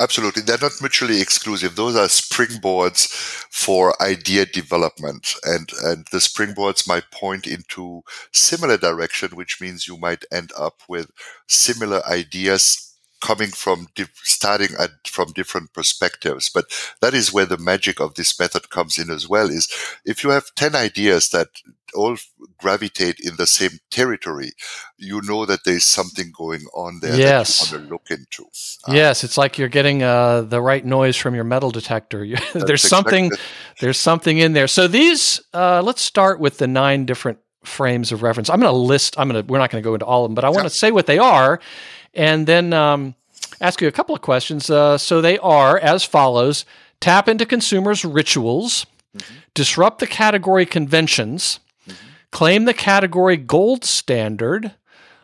Absolutely. They're not mutually exclusive. Those are springboards for idea development. And, and the springboards might point into similar direction, which means you might end up with similar ideas coming from di- starting at from different perspectives but that is where the magic of this method comes in as well is if you have 10 ideas that all gravitate in the same territory you know that there's something going on there yes. that you want to look into. Uh, yes it's like you're getting uh, the right noise from your metal detector. *laughs* There's something exactly. there's something in there. So these uh, let's start with the nine different frames of reference. I'm going to list i'm going to we're not going to go into all of them but i want to say what they are and then um, ask you a couple of questions. Uh, so they are as follows. Tap into consumers' rituals, mm-hmm. disrupt the category conventions, mm-hmm. claim the category gold standard,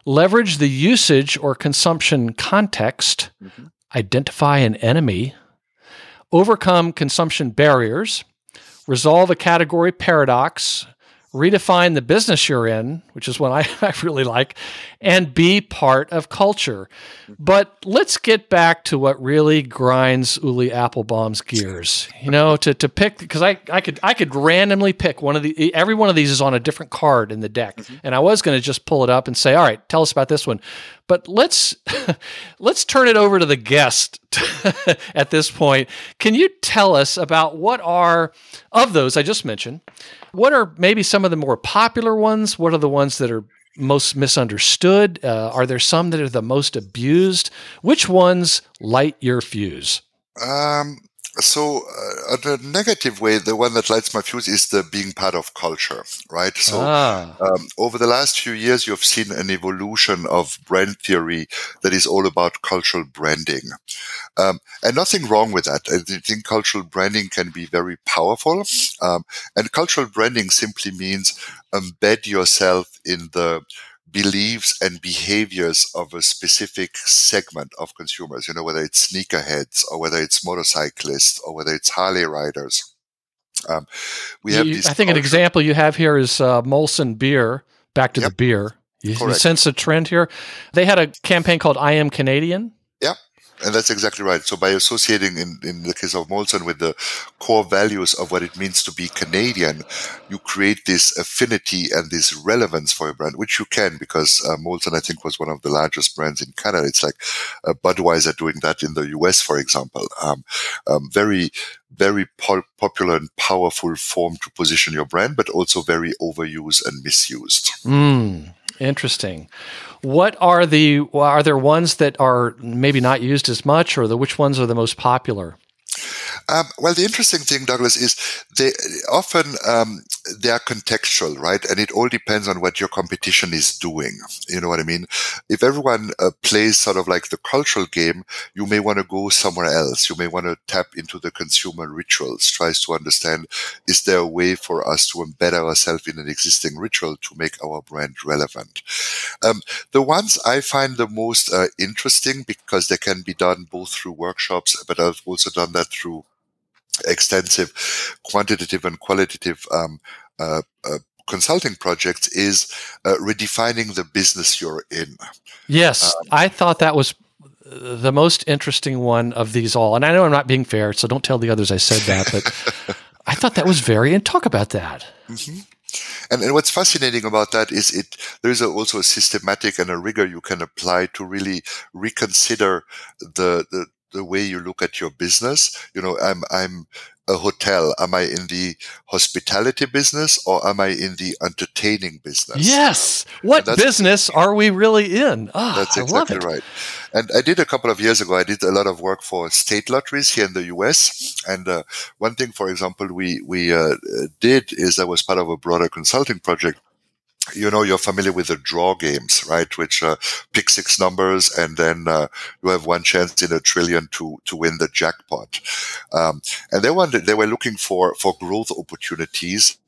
leverage the usage or consumption context, mm-hmm. identify an enemy, overcome consumption barriers, resolve a category paradox, redefine the business you're in, which is what I, *laughs* I really like, and be part of culture. But let's get back to what really grinds Ulli Appelbaum's gears. You know, to, to pick because I, I could I could randomly pick one of the every one of these is on a different card in the deck, mm-hmm. and I was going to just pull it up and say, all right, tell us about this one. But let's *laughs* let's turn it over to the guest *laughs* at this point. Can you tell us about what are of those I just mentioned? What are maybe some of the more popular ones? What are the ones that are most misunderstood? Uh, are there some that are the most abused? Which ones light your fuse? Um, so uh, the negative way the one that lights my fuse is the being part of culture right? So ah. um, over the last few years you've seen an evolution of brand theory that is all about cultural branding. Um, and nothing wrong with that. I think cultural branding can be very powerful. Um, and cultural branding simply means embed yourself in the beliefs and behaviors of a specific segment of consumers, you know, whether it's sneakerheads or whether it's motorcyclists or whether it's Harley riders. Um, we have you, I think an example you have here is uh, Molson beer. Back to yep. the beer. You, you, sense a trend here. They had a campaign called "I Am Canadian." And that's exactly right. So by associating, in, in the case of Molson, with the core values of what it means to be Canadian, you create this affinity and this relevance for your brand, which you can because uh, Molson, I think, was one of the largest brands in Canada. It's like uh, Budweiser doing that in the US, for example. Um, um, very, very po- popular and powerful form to position your brand, but also very overused and misused. Mm, interesting. What are the are there ones that are maybe not used as much, or the which ones are the most popular? Um, well, the interesting thing, Douglas, is they often um, they are contextual, right? And it all depends on what your competition is doing. You know what I mean? If everyone uh, plays sort of like the cultural game, you may want to go somewhere else. You may want to tap into the consumer rituals, tries to understand is there a way for us to embed ourselves in an existing ritual to make our brand relevant? Um, the ones I find the most uh, interesting because they can be done both through workshops, but I've also done that through extensive quantitative and qualitative um, uh, uh, consulting projects is uh, redefining the business you're in. Yes, um, I thought that was the most interesting one of these all. And I know I'm not being fair, so don't tell the others I said that, but *laughs* I thought that was very, and talk about that. Mm-hmm. And, and, what's fascinating about that is it there's also a systematic and a rigor you can apply to really reconsider the, the the way you look at your business. You know, I'm I'm a hotel. Am I in the hospitality business or am I in the entertaining business? Yes. What business are we really in? Oh, that's exactly right. And I did a couple of years ago. I did a lot of work for state lotteries here in the U.S. And uh, one thing, for example, we we uh, did is I was part of a broader consulting project you know you're familiar with the draw games right? Which uh, pick six numbers and then uh, you have one chance in a trillion to to win the jackpot. Um, and they wanted they were looking for for growth opportunities.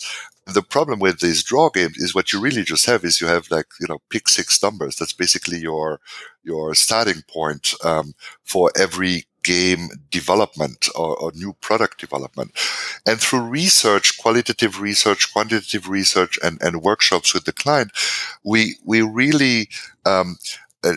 The problem with these draw games is what you really just have is you have like you know pick six numbers. That's basically your your starting point um, for every game development or, or, new product development. And through research, qualitative research, quantitative research, and, and workshops with the client, we we really um, uh,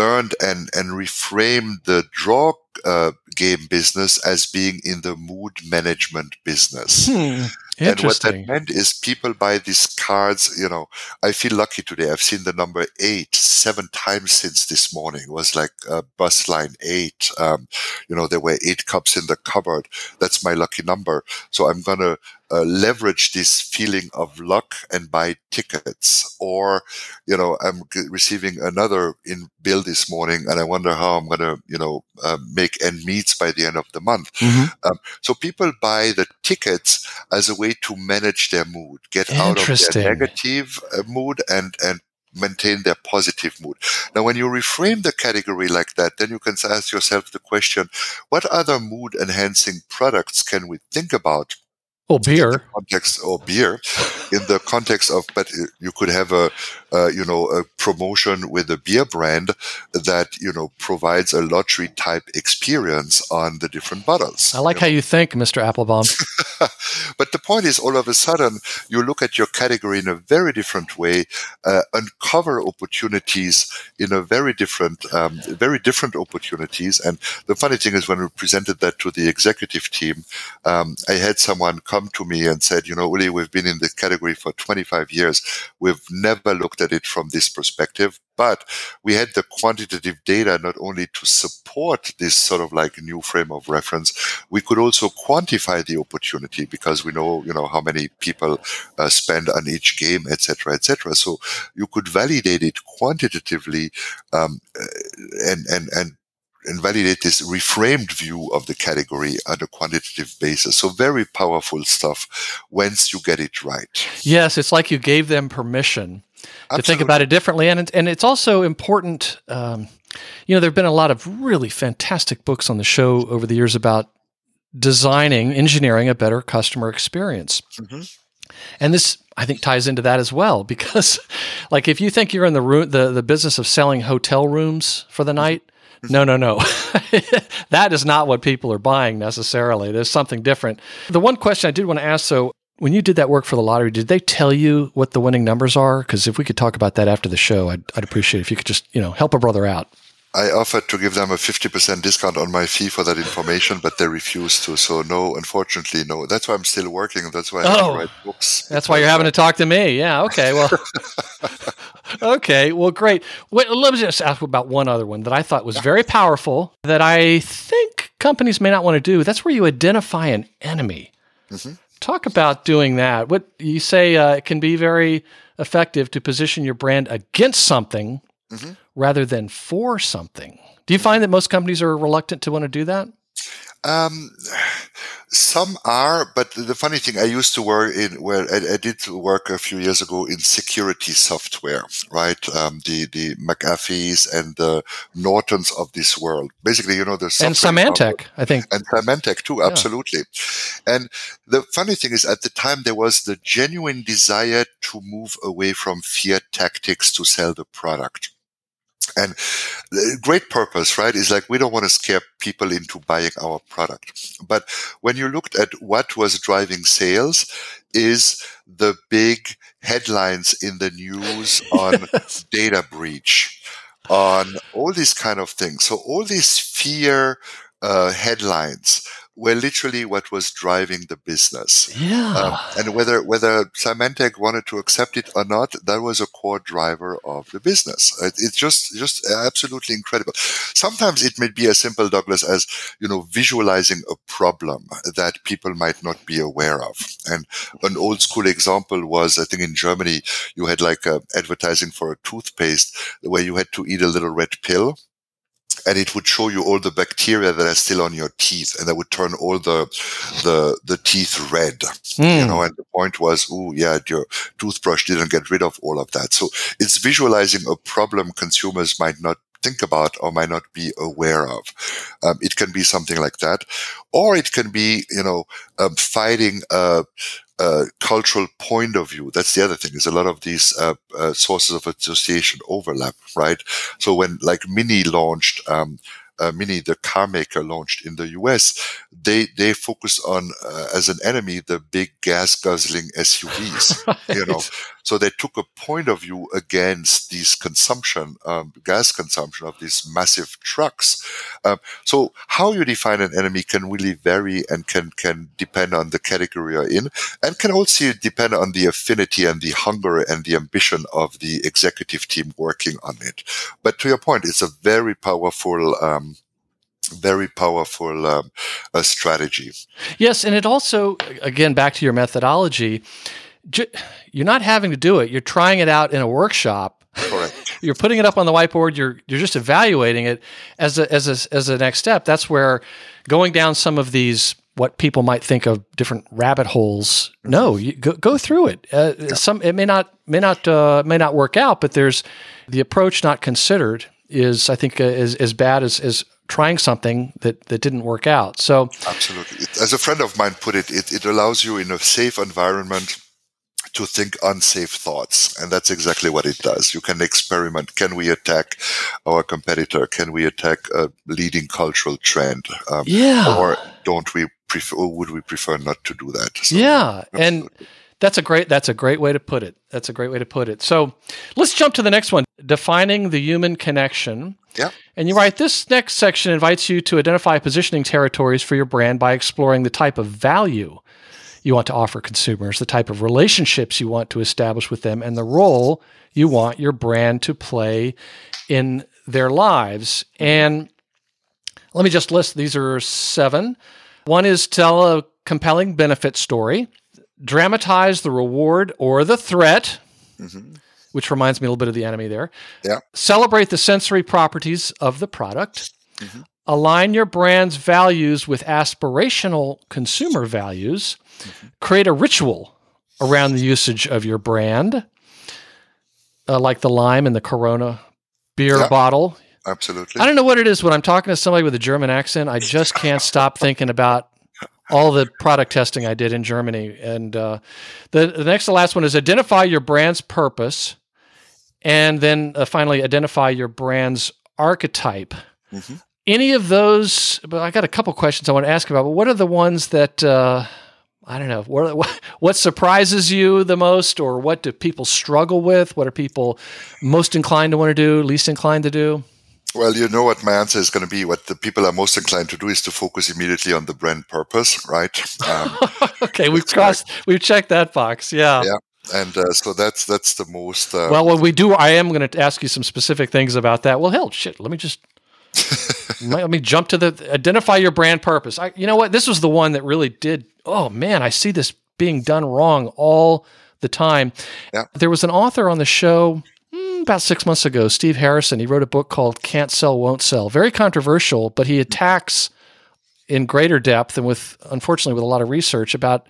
learned and and reframed the draw uh, game business as being in the mood management business. Hmm. And what that meant is people buy these cards. You know, I feel lucky today. I've seen the number eight seven times since this morning. It was like uh, bus line eight. Um, you know, there were eight cups in the cupboard. That's my lucky number. So I'm gonna uh, leverage this feeling of luck and buy tickets. Or, you know, I'm g- receiving another in bill this morning, and I wonder how I'm gonna, you know, uh, make end meets by the end of the month. Mm-hmm. Um, so people buy the tickets as a way to manage their mood, get out of their negative uh, mood, and and maintain their positive mood. Now, when you reframe the category like that, then you can ask yourself the question, what other mood enhancing products can we think about or beer. context or beer. In the context of but you could have a uh, you know a promotion with a beer brand that you know provides a lottery type experience on the different bottles i like you how know? you think mr appelbaum. *laughs* But the point is all of a sudden you look at your category in a very different way uh, uncover opportunities in a very different um, very different opportunities. And the funny thing is when we presented that to the executive team um, i had someone come to me and said, you know, Ulli, we've been in the category for 25 years. We've never looked at it from this perspective, but we had the quantitative data not only to support this sort of like new frame of reference, we could also quantify the opportunity because we know, you know, how many people uh, spend on each game, etc., etc. So you could validate it quantitatively um, and and and and validate this reframed view of the category on a quantitative basis. So very powerful stuff once you get it right. Yes, it's like you gave them permission Absolutely. to think about it differently, and and it's also important. Um, you know, there have been a lot of really fantastic books on the show over the years about designing, engineering a better customer experience. Mm-hmm. And this, I think, ties into that as well because, *laughs* like, if you think you're in the room, the, the business of selling hotel rooms for the mm-hmm. night, no, no, no. *laughs* that is not what people are buying necessarily. There's something different. The one question I did want to ask so, when you did that work for the lottery, did they tell you what the winning numbers are? Because if we could talk about that after the show, I'd, I'd appreciate if you could just, you know, help a brother out. I offered to give them a 50% discount on my fee for that information, but they refused to. So no, unfortunately, no. That's why I'm still working. That's why I oh, write books. That's why you're having to talk to me. Yeah. Okay. Well, *laughs* okay. Well, great. Wait, let me just ask about one other one that I thought was very powerful that I think companies may not want to do. That's where you identify an enemy. Mm-hmm. Talk about doing that. What you say uh, it can be very effective to position your brand against something mm-hmm. rather than for something. Do you find that most companies are reluctant to want to do that? Um, some are, but the funny thing, I used to work in where I, I did work a few years ago in security software, right? Um, the the McAfee's and the Nortons of this world. Basically, you know, the and Symantec, I think, and Symantec too, yeah. absolutely. And the funny thing is, at the time, there was the genuine desire to move away from fear tactics to sell the product. And great purpose, right? Is like we don't want to scare people into buying our product. But when you looked at what was driving sales, is the big headlines in the news *laughs* on data breach, on all these kind of things. So all these fear uh, headlines were literally what was driving the business. Yeah. Um, and whether whether Symantec wanted to accept it or not, that was a core driver of the business. It, it's just just absolutely incredible. Sometimes it may be as simple, Douglas, as you know, visualizing a problem that people might not be aware of. And an old school example was, I think, in Germany, you had like uh, advertising for a toothpaste where you had to eat a little red pill and it would show you all the bacteria that are still on your teeth, and that would turn all the the the teeth red. Mm. You know, and the point was, oh yeah, your toothbrush didn't get rid of all of that. So it's visualizing a problem consumers might not think about or might not be aware of. Um, it can be something like that, or it can be, you know, um, fighting a, a, cultural point of view. That's the other thing. Is a lot of these uh, uh, sources of association overlap, right? So when like Mini launched. Um, uh, Mini, the car maker, launched in the US, they they focus on uh, as an enemy the big gas guzzling SUVs. right. *laughs* You know, so they took a point of view against these consumption, um, gas consumption of these massive trucks. Um, so how you define an enemy can really vary and can can depend on the category you're in, and can also depend on the affinity and the hunger and the ambition of the executive team working on it. But to your point, it's a very powerful. Um, very powerful um, strategy. Yes, and it also, again, back to your methodology, you're not having to do it. You're trying it out in a workshop. Correct. *laughs* you're putting it up on the whiteboard. You're you're just evaluating it as a, as a, as a next step. That's where going down some of these what people might think of different rabbit holes. No, you go, go through it. Uh, yeah. Some it may not may not uh, may not work out, but there's the approach not considered is I think uh, is as bad as as trying something that, that didn't work out. So absolutely, as a friend of mine put it, it, it allows you in a safe environment to think unsafe thoughts. And that's exactly what it does. You can experiment. Can we attack our competitor? Can we attack a leading cultural trend? Um, yeah. Or don't we prefer, or would we prefer not to do that? So, yeah. Absolutely. And that's a great that's a great way to put it. That's a great way to put it. So let's jump to the next one. Defining the human connection. Yeah. And you write this next section invites you to identify positioning territories for your brand by exploring the type of value you want to offer consumers, the type of relationships you want to establish with them, and the role you want your brand to play in their lives. And let me just list these are seven. One is tell a compelling benefit story dramatize the reward or the threat, mm-hmm. which reminds me a little bit of the enemy there. Yeah. Celebrate the sensory properties of the product. Mm-hmm. Align your brand's values with aspirational consumer values. Create a ritual around the usage of your brand, uh, like the lime in the Corona beer yeah. bottle. Absolutely. I don't know what it is when I'm talking to somebody with a German accent. I just can't stop thinking about all the product testing I did in Germany. And uh, the, the next to last one is identify your brand's purpose, and then uh, finally identify your brand's archetype. Mm-hmm. Any of those? But I got a couple questions I want to ask about. But what are the ones that uh, I don't know? What, what, surprises you the most, or what do people struggle with? What are people most inclined to want to do, least inclined to do? Well, you know what my answer is going to be. What the people are most inclined to do is to focus immediately on the brand purpose, right? Um, *laughs* okay, we've crossed, we've checked that box. Yeah. Yeah. And uh, so that's that's the most. Uh, well, when we do, I am going to ask you some specific things about that. Well, hell, shit. Let me just *laughs* let me jump to the identify your brand purpose. I, you know what? This was the one that really did. Oh man, I see this being done wrong all the time. Yeah. There was an author on the show about six months ago, Steve Harrison, he wrote a book called Can't Sell, Won't Sell. Very controversial, but he attacks in greater depth and with, unfortunately, with a lot of research about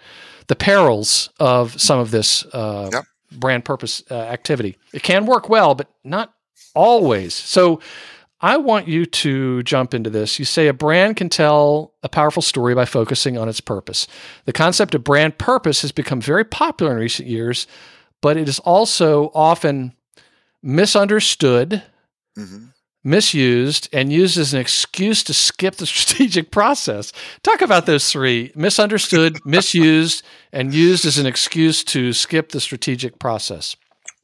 the perils of some of this uh, yep. brand purpose uh, activity. It can work well, but not always. So I want you to jump into this. You say a brand can tell a powerful story by focusing on its purpose. The concept of brand purpose has become very popular in recent years, but it is also often misunderstood, mm-hmm. misused, and used as an excuse to skip the *laughs* strategic process. Talk about those three misunderstood, *laughs* misused, and used as an excuse to skip the strategic process.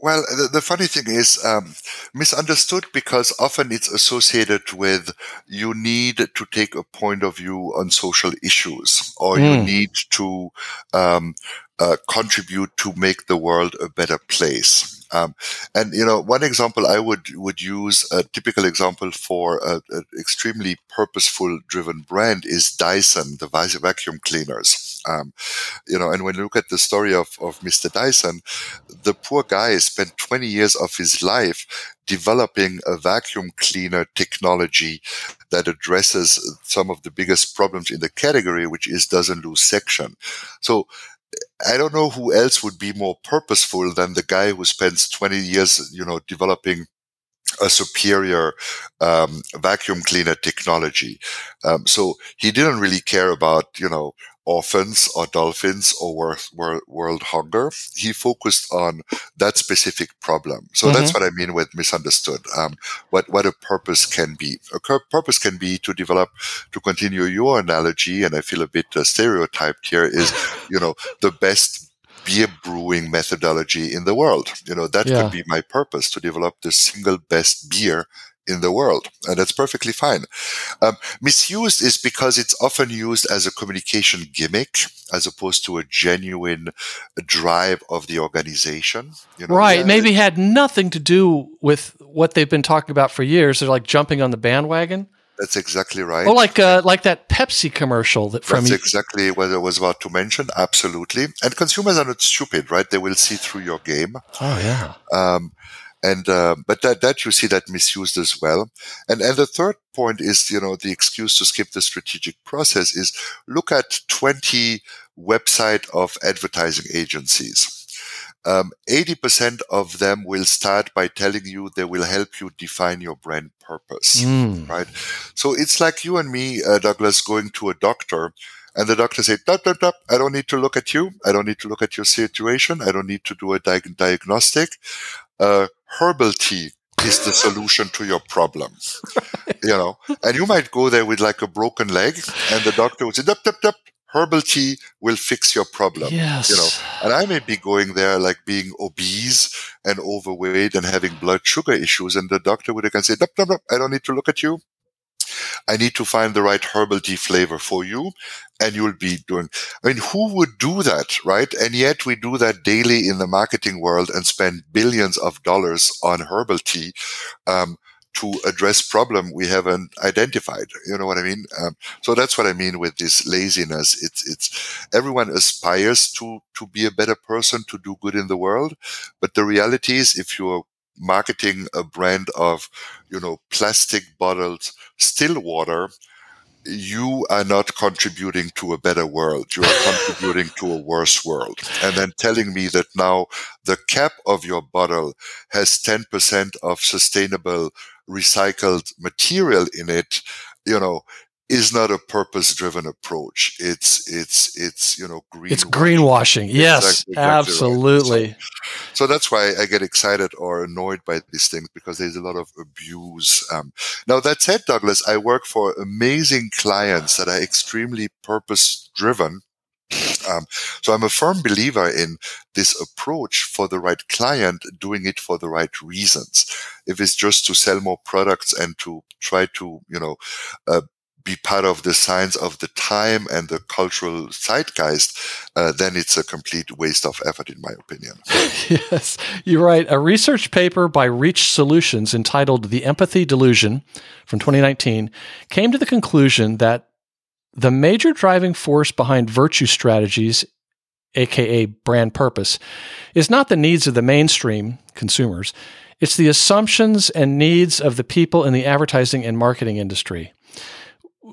Well, the, the, funny thing is um, misunderstood because often it's associated with you need to take a point of view on social issues or mm. you hmm. need to um, uh, contribute to make the world a better place. Um, and you know, one example I would would use a typical example for an extremely purposeful driven brand is Dyson, the vacuum cleaners. Um, you know, and when you look at the story of, of Mr. Dyson, the poor guy spent 20 years of his life developing a vacuum cleaner technology that addresses some of the biggest problems in the category, which is doesn't lose suction. So I don't know who else would be more purposeful than the guy who spends 20 years, you know, developing a superior um, vacuum cleaner technology. Um, so he didn't really care about, you know, orphans or dolphins or world, world, world hunger. He focused on that specific problem. So mm-hmm. that's what I mean with misunderstood. Um, what, what a purpose can be. A purpose can be to develop, to continue your analogy, and I feel a bit uh, stereotyped here, is, *laughs* you know, the best beer brewing methodology in the world. You know, that yeah. could be my purpose to develop the single best beer in the world. And that's perfectly fine. Um, misused is because it's often used as a communication gimmick as opposed to a genuine drive of the organization. You know, right. Yeah, Maybe had nothing to do with what they've been talking about for years. They're like jumping on the bandwagon. That's exactly right. Well, like uh, like that Pepsi commercial that from. That's exactly what I was about to mention. Absolutely, and consumers are not stupid, right? They will see through your game. Oh yeah. Um, and uh, but that that you see that misused as well. And and the third point is you know the excuse to skip the strategic process is look at twenty website of advertising agencies um, 80% of them will start by telling you they will help you define your brand purpose, mm. right? So it's like you and me, uh, Douglas, going to a doctor and the doctor say, dup, dup, dup, I don't need to look at you. I don't need to look at your situation. I don't need to do a di- diagnostic. Uh, herbal tea is the solution to your problem. *laughs* you know, and you might go there with like a broken leg and the doctor would say, dup, dup, dup, herbal tea will fix your problem. Yes. You know, and I may be going there like being obese and overweight and having blood sugar issues. And the doctor would again say, nope, nope, nope, I don't need to look at you. I need to find the right herbal tea flavor for you. And you'll be doing, I mean, who would do that, right? And yet we do that daily in the marketing world and spend billions of dollars on herbal tea. Um, to address problem we haven't identified. You know what I mean? Um, so that's what I mean with this laziness. It's it's everyone aspires to to be a better person, to do good in the world, but the reality is, if you're marketing a brand of you know plastic bottled still water you are not contributing to a better world. You are contributing to a worse world. And then telling me that now the cap of your bottle has 10% of sustainable recycled material in it, you know, is not a purpose driven approach. It's, it's, it's, you know, green. It's greenwashing. Yes, exactly, exactly absolutely. Right. So, so, that's why I get excited or annoyed by these things because there's a lot of abuse. Um, now that said, Douglas, I work for amazing clients that are extremely purpose driven um, so I'm a firm believer in this approach for the right client, doing it for the right reasons. If it's just to sell more products and to try to, you know, uh, be part of the science of the time and the cultural zeitgeist, uh, then it's a complete waste of effort, in my opinion. *laughs* yes, you're right. A research paper by Reach Solutions entitled The Empathy Delusion from 2019 came to the conclusion that the major driving force behind virtue strategies, aka brand purpose, is not the needs of the mainstream consumers, it's the assumptions and needs of the people in the advertising and marketing industry.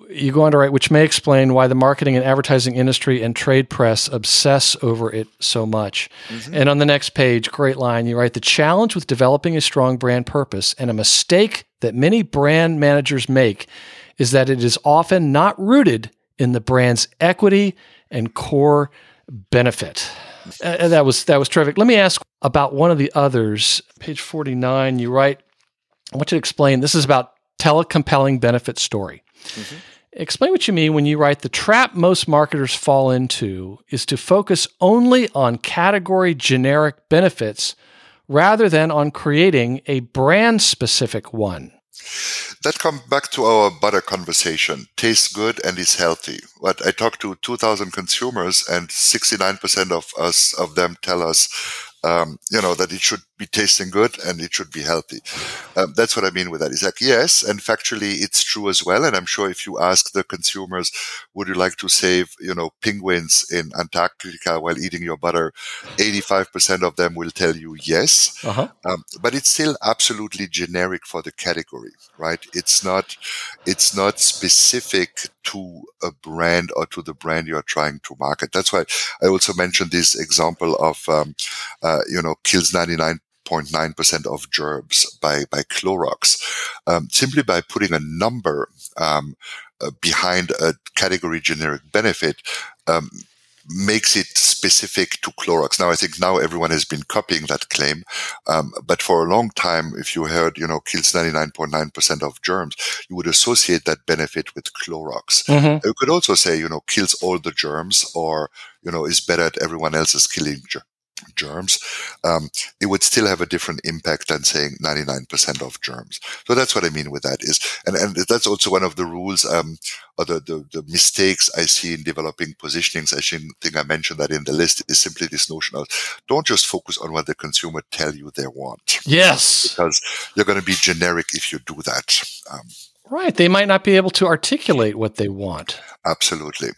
You go on to write, which may explain why the marketing and advertising industry and trade press obsess over it so much. Mm-hmm. And on the next page, great line, you write, the challenge with developing a strong brand purpose and a mistake that many brand managers make is that it is often not rooted in the brand's equity and core benefit. Uh, that was that was terrific. Let me ask about one of the others. Page 49, you write, I want you to explain this is about tell a compelling benefit story. Mm-hmm. Explain what you mean when you write the trap most marketers fall into is to focus only on category generic benefits rather than on creating a brand specific one. That comes back to our butter conversation. Tastes good and is healthy. But I talked to 2,000 consumers, and 69% of us of them tell us, um, you know, that it should be tasting good and it should be healthy. Um, that's what I mean with that. It's like, yes, and factually it's true as well. And I'm sure if you ask the consumers, would you like to save, you know, penguins in Antarctica while eating your butter? 85% of them will tell you yes. Uh-huh. Um, but it's still absolutely generic for the category, right? It's not, it's not specific to a brand or to the brand you're trying to market. That's why I also mentioned this example of, um, uh, you know, kills 99 0.9% of germs by, by Clorox, um, simply by putting a number um, uh, behind a category generic benefit. Um, makes it specific to Clorox. Now, I think now everyone has been copying that claim, um, but for a long time, if you heard, you know, kills 99.9% of germs, you would associate that benefit with Clorox. Mm-hmm. You could also say, you know, kills all the germs, or you know, is better at everyone else's killing germs um, it would still have a different impact than saying 99% of germs. So that's what I mean with that is, and, and that's also one of the rules, um, or the, the, the, mistakes I see in developing positionings. I think I mentioned that in the list is simply this notion of don't just focus on what the consumer tell you they want. Yes. Because you're going to be generic if you do that. Um, right. They might not be able to articulate what they want. Absolutely.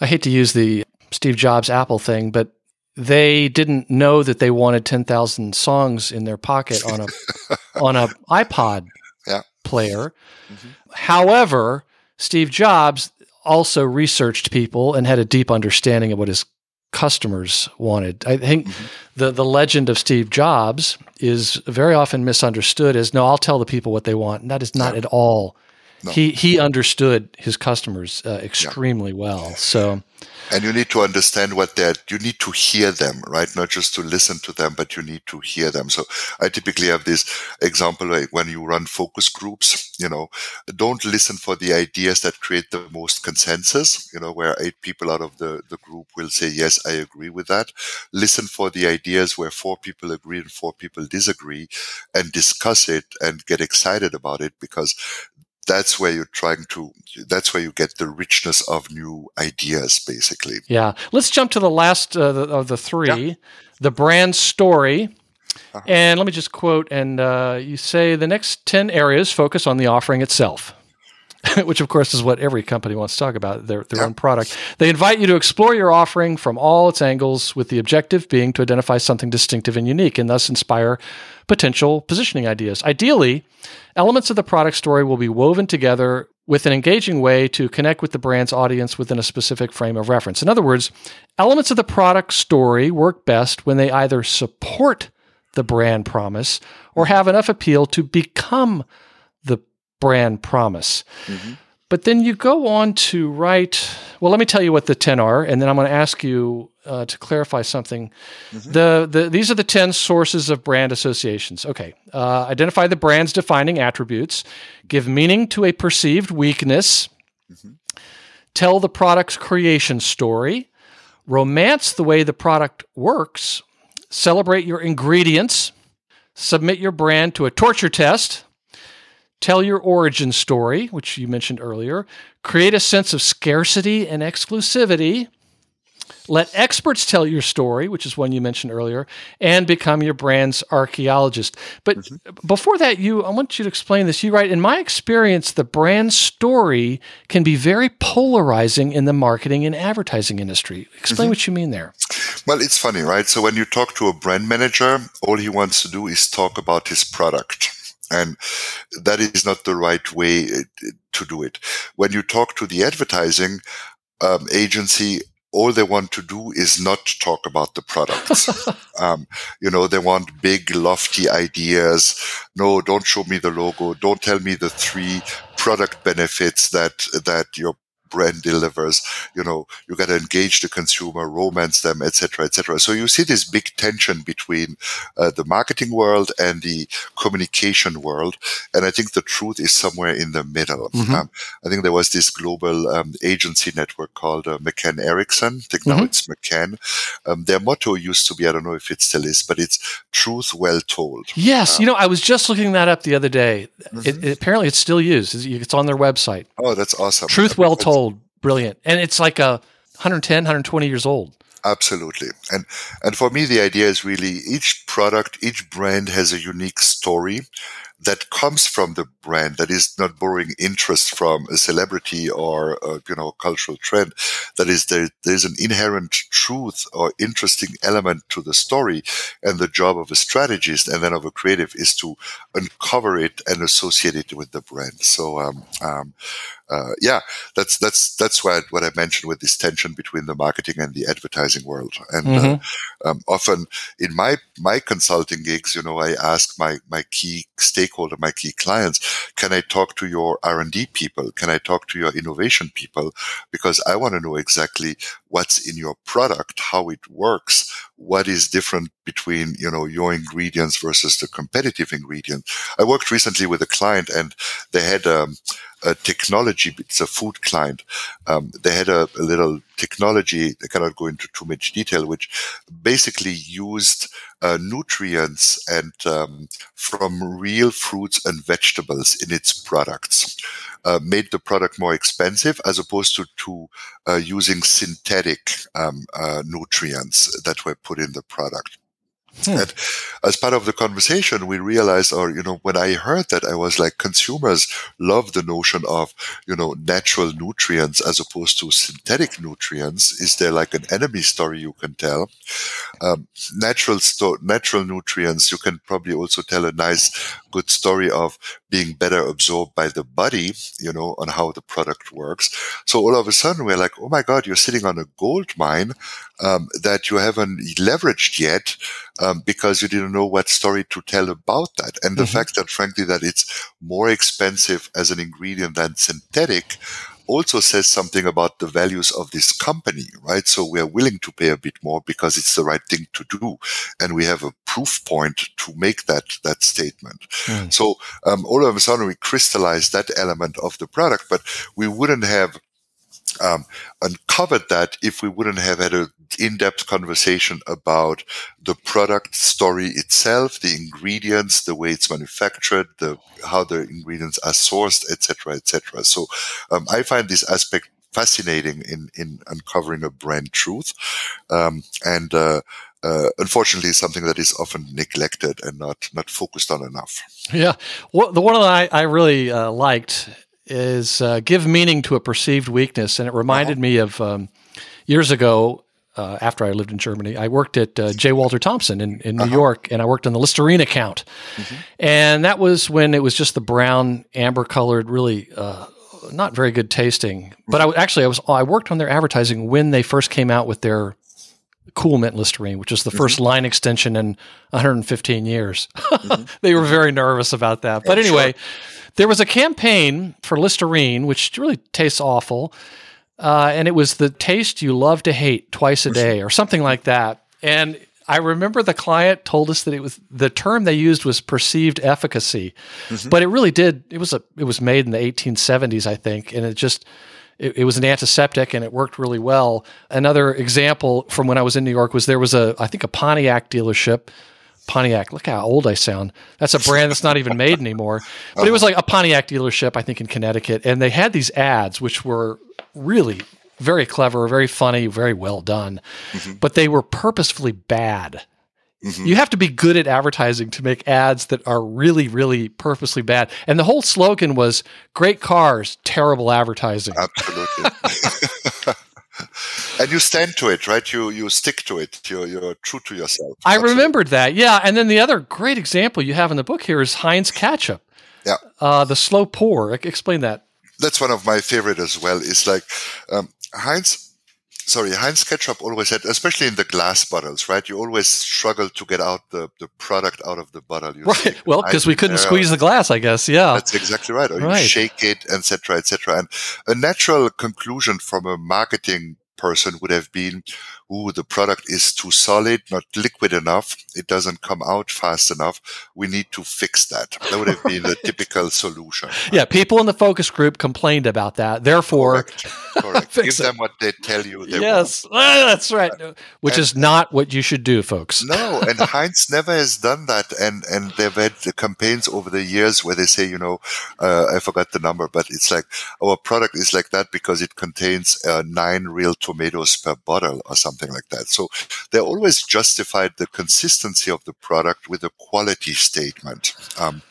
I hate to use the Steve Jobs Apple thing, but they didn't know that they wanted 10,000 songs in their pocket on a *laughs* on a iPod yeah. player. Mm-hmm. However, Steve Jobs also researched people and had a deep understanding of what his customers wanted. I think mm-hmm. the the legend of Steve Jobs is very often misunderstood as no, I'll tell the people what they want. And that is not yeah. at all. No. He he understood his customers uh, extremely yeah. well. So and you need to understand what they're you need to hear them right not just to listen to them but you need to hear them so i typically have this example like when you run focus groups you know don't listen for the ideas that create the most consensus you know where eight people out of the the group will say yes i agree with that listen for the ideas where four people agree and four people disagree and discuss it and get excited about it because that's where you're trying to that's where you get the richness of new ideas basically yeah let's jump to the last uh, of the three yeah. the brand story uh-huh. and let me just quote and uh, you say the next 10 areas focus on the offering itself *laughs* which of course is what every company wants to talk about their, their yeah. own product. They invite you to explore your offering from all its angles, with the objective being to identify something distinctive and unique and thus inspire potential positioning ideas. Ideally, elements of the product story will be woven together with an engaging way to connect with the brand's audience within a specific frame of reference. In other words, elements of the product story work best when they either support the brand promise or have enough appeal to become the brand promise. Mm-hmm. But then you go on to write, well, let me tell you what the 10 are, and then I'm going to ask you uh, to clarify something. Mm-hmm. The, the, these are the 10 sources of brand associations. Okay. Uh, identify the brand's defining attributes, give meaning to a perceived weakness, mm-hmm. tell the product's creation story, romance the way the product works, celebrate your ingredients, submit your brand to a torture test tell your origin story, which you mentioned earlier, create a sense of scarcity and exclusivity, let experts tell your story, which is one you mentioned earlier, and become your brand's archaeologist. But mm-hmm. before that, you I want you to explain this. You write, in my experience, the brand story can be very polarizing in the marketing and advertising industry. Explain mm-hmm. what you mean there. Well, it's funny, right? So when you talk to a brand manager, all he wants to do is talk about his product and that is not the right way uh, to do it. When you talk to the advertising um, agency, all they want to do is not talk about the products. *laughs* um, you know, they want big, lofty ideas. No, don't show me the logo. Don't tell me the three product benefits that that your brand delivers. You know, you got to engage the consumer, romance them, etc., etc. So you see this big tension between uh, the marketing world and the communication world, and I think the truth is somewhere in the middle. Mm-hmm. Um, I think there was this global um, agency network called uh, McCann Erickson. I think mm-hmm. now it's McCann. Um, their motto used to be, I don't know if it still is, but it's truth well told. Yes, you know, I was just looking that up the other day. Mm-hmm. It, it, apparently, it's still used. It's on their website. Oh, that's awesome. Truth well told old, brilliant. And it's like a 110, 120 years old. Absolutely. And and for me the idea is really each product, each brand has a unique story that comes from the brand that is not borrowing interest from a celebrity or a, you know cultural trend that is there there's an inherent truth or interesting element to the story and the job of a strategist and then of a creative is to uncover it and associate it with the brand so um, um, uh, yeah, that's that's that's what what I mentioned with this tension between the marketing and the advertising world. And uh, mm-hmm. uh, um, often in my my consulting gigs, you know, I ask my my key stakeholder, my key clients, can I talk to your R and D people? Can I talk to your innovation people? Because I want to know exactly what's in your product, how it works, what is different between you know your ingredients versus the competitive ingredient. I worked recently with a client, and they had. Um, a technology. It's a food client. Um, they had a, a, little technology. I cannot go into too much detail, which basically used uh, nutrients and um, from real fruits and vegetables in its products. Uh, made the product more expensive as opposed to, to uh, using synthetic um, uh, nutrients that were put in the product. Hmm. And as part of the conversation, we realized, or, you know, when I heard that, I was like, consumers love the notion of, you know, natural nutrients as opposed to synthetic nutrients. Is there like an enemy story you can tell? Um, natural, sto- natural nutrients, you can probably also tell a nice, good story of being better absorbed by the body, you know, on how the product works. So all of a sudden we're like, oh my God, you're sitting on a gold mine um, that you haven't leveraged yet um, because you didn't know what story to tell about that. And the mm-hmm. fact that, frankly, that it's more expensive as an ingredient than synthetic also says something about the values of this company, right? So we're willing to pay a bit more because it's the right thing to do. And we have a proof point to make that, that statement. Mm. So, um, all of a sudden we crystallize that element of the product, but we wouldn't have um, uncovered that if we wouldn't have had an in-depth conversation about the product story itself, the ingredients, the way it's manufactured, the how the ingredients are sourced, etc., etc. So um, I find this aspect fascinating in in uncovering a brand truth, um, and. Uh, uh, unfortunately, something that is often neglected and not not focused on enough. Yeah, well, the one that I, I really uh, liked is uh, give meaning to a perceived weakness, and it reminded uh-huh. me of um, years ago. Uh, after I lived in Germany, I worked at uh, J. Walter Thompson in, in New uh-huh. York, and I worked on the Listerine account. Mm-hmm. And that was when it was just the brown, amber colored, really uh, not very good tasting. But I actually I was I worked on their advertising when they first came out with their Cool Mint Listerine, which is the 1st mm-hmm. line extension in 115 years. mm-hmm. *laughs* They were very nervous about that. But anyway, sure. There was a campaign for Listerine, which really tastes awful. Uh, and it was the taste you love to hate twice a day or something like that. And I remember the client told us that it was the term they used was perceived efficacy, mm-hmm. but it really did. It was a it was made in the 1870s, I think, and it just it, it, was an antiseptic and it worked really well. Another example from when I was in New York was there was a I think a Pontiac dealership Pontiac. Look how old I sound. That's a brand that's not even made anymore. But it was like a Pontiac dealership, I think, in Connecticut, and they had these ads which were really very clever, very funny, very well done, mm-hmm. but they were purposefully bad. Mm-hmm. You have to be good at advertising to make ads that are really, really purposely bad. And the whole slogan was great cars, terrible advertising. Absolutely. *laughs* and you stand to it, right? You you stick to it. You're, you're true to yourself. I Absolutely. remembered that, yeah. And then the other great example you have in the book here is Heinz ketchup. Yeah. Uh, the slow pour. Explain that. That's one of my favorite as well. It's like um, Heinz sorry, Heinz ketchup always had, especially in the glass bottles, right? You always struggle to get out the, the product out of the bottle. You right. Well, because we couldn't squeeze the glass, I guess. Yeah. That's exactly right. Or right. you shake it, etc., etc. And a natural conclusion from a marketing person would have been, ooh, the product is too solid, not liquid enough. It doesn't come out fast enough. We need to fix that. That would have been the *laughs* typical solution. Yeah, people in the focus group complained about that. Therefore, correct. correct. *laughs* give them what they tell you. They yes, ah, that's right. Which and, is not what you should do, folks. no, and *laughs* Heinz never has done that. And and they've had campaigns over the years where they say, you know, uh, I forgot the number, but it's like our product is like that because it contains uh, nine real tomatoes per bottle or something like that. So they always justified the consistency of the product with a quality statement. Um,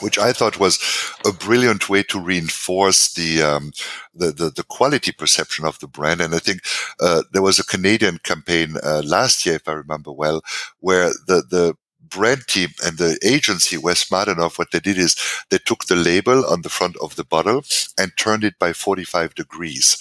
which I thought was a brilliant way to reinforce the, um, the, the, the, quality perception of the brand. And I think uh, there was a Canadian campaign uh, last year, if I remember well, where the, the brand team and the agency were smart enough. What they did is they took the label on the front of the bottle and turned it by 45 degrees.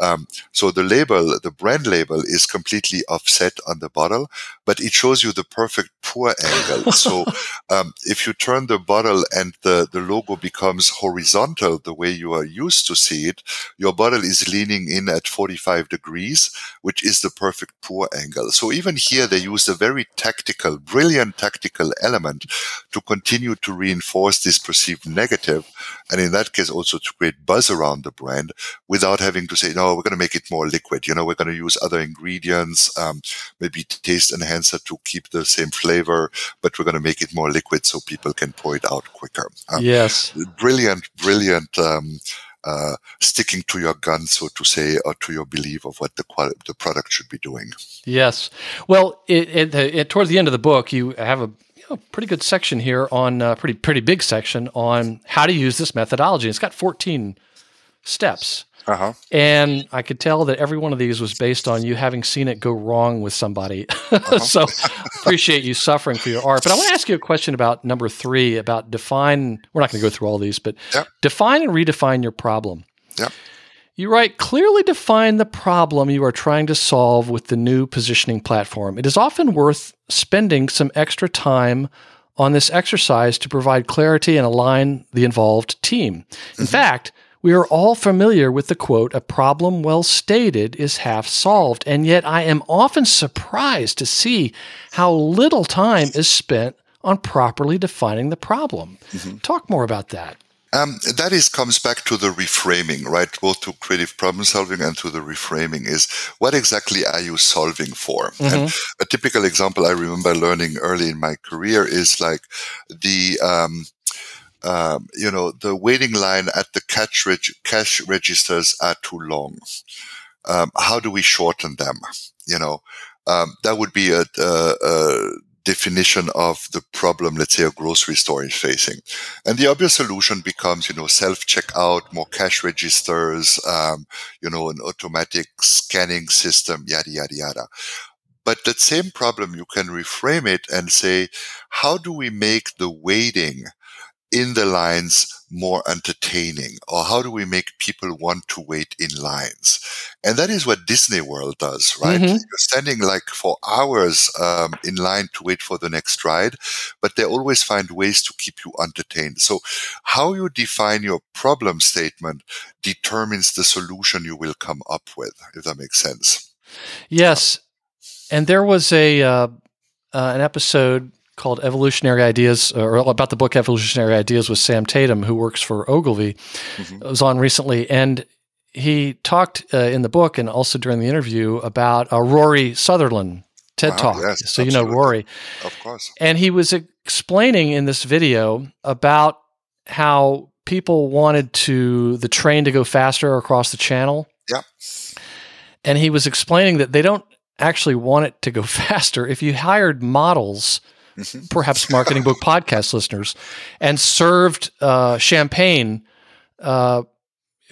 Um, so the label, the brand label is completely offset on the bottle, but it shows you the perfect pour angle. *laughs* so um, if you turn the bottle and the, the logo becomes horizontal the way you are used to see it, your bottle is leaning in at 45 degrees, which is the perfect pour angle. So even here they used a very tactical, brilliant tactical element to continue to reinforce this perceived negative, and in that case also to create buzz around the brand without having to say, no, we're going to make it more liquid. You know, we're going to use other ingredients, um, maybe taste enhancer to keep the same flavor, but we're going to make it more liquid so people can pour it out quicker. Um, yes, brilliant, brilliant. Um, uh, sticking to your gun, so to say, or to your belief of what the quali- the product should be doing. Yes. Well, it, it, it, towards the end of the book, you have a you know, pretty good section here on a uh, pretty pretty big section on how to use this methodology. It's got 14 steps. Uh-huh. And I could tell that every one of these was based on you having seen it go wrong with somebody. Uh-huh. *laughs* so appreciate you suffering for your art. But I want to ask you a question about number three about define. We're not going to go through all these, but yep. define and redefine your problem. Yep. You write clearly define the problem you are trying to solve with the new positioning platform. It is often worth spending some extra time on this exercise to provide clarity and align the involved team. In mm-hmm. fact, we are all familiar with the quote, a problem well stated is half solved. And yet I am often surprised to see how little time is spent on properly defining the problem. Mm-hmm. Talk more about that. Um, that is comes back to the reframing, right? Both to creative problem solving and to the reframing is what exactly are you solving for? Mm-hmm. And a typical example I remember learning early in my career is like the um, um, you know, the waiting line at the cash, reg- cash registers are too long. Um, how do we shorten them? You know, um, that would be a, a, a, definition of the problem, let's say a grocery store is facing. And the obvious solution becomes, you know, self checkout, more cash registers, um, you know, an automatic scanning system, yada, yada, yada. But that same problem, you can reframe it and say, how do we make the waiting in the lines more entertaining? Or how do we make people want to wait in lines? And that is what disney world does right? Mm-hmm. you're standing like for hours um, in line to wait for the next ride but they always find ways to keep you entertained. So how you define your problem statement determines the solution you will come up with if that makes sense. Yes. And there was a uh, uh, an episode called Evolutionary Ideas, or about the book Evolutionary Ideas with Sam Tatam, who works for Ogilvy. Mm-hmm. Was on recently, and he talked uh, in the book and also during the interview about uh, Rory Sutherland TED wow, Talk. Yes, so absolutely. you know Rory, of course. And he was explaining in this video about how people wanted to the train to go faster across the channel. Yeah. And he was explaining that they don't actually want it to go *laughs* faster. If you hired models Mm-hmm. perhaps marketing book podcast listeners, and served uh, champagne uh,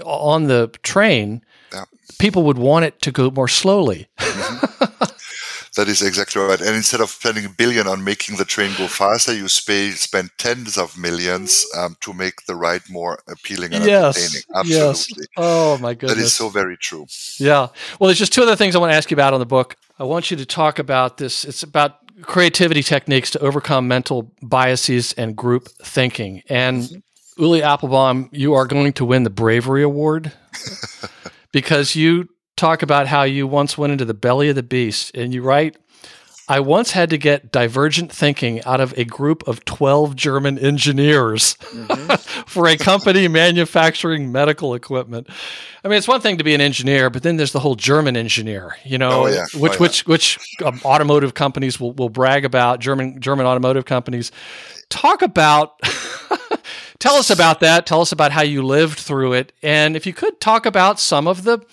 on the train, yeah. people would want it to go more slowly. Mm-hmm. That is exactly right. And instead of spending a billion on making the train go faster, you spend spend tens of millions um, to make the ride more appealing and yes, entertaining. Absolutely. Yes. Oh my goodness. That is so very true. Yeah. Well, there's just two other things I want to ask you about on the book. I want you to talk about this. It's about creativity techniques to overcome mental biases and group thinking. And. Ulli Appelbaum, you are going to win the Bravery Award *laughs* because you talk about how you once went into the belly of the beast and you write, I once had to get divergent thinking out of a group of 12 German engineers mm-hmm. *laughs* for a company manufacturing medical equipment. I mean, it's one thing to be an engineer, but then there's the whole German engineer, you know, oh, yeah. which, oh, yeah. which, which um, automotive companies will, will brag about, German, German automotive companies. Talk about, *laughs* tell us about that. Tell us about how you lived through it. And if you could talk about some of the,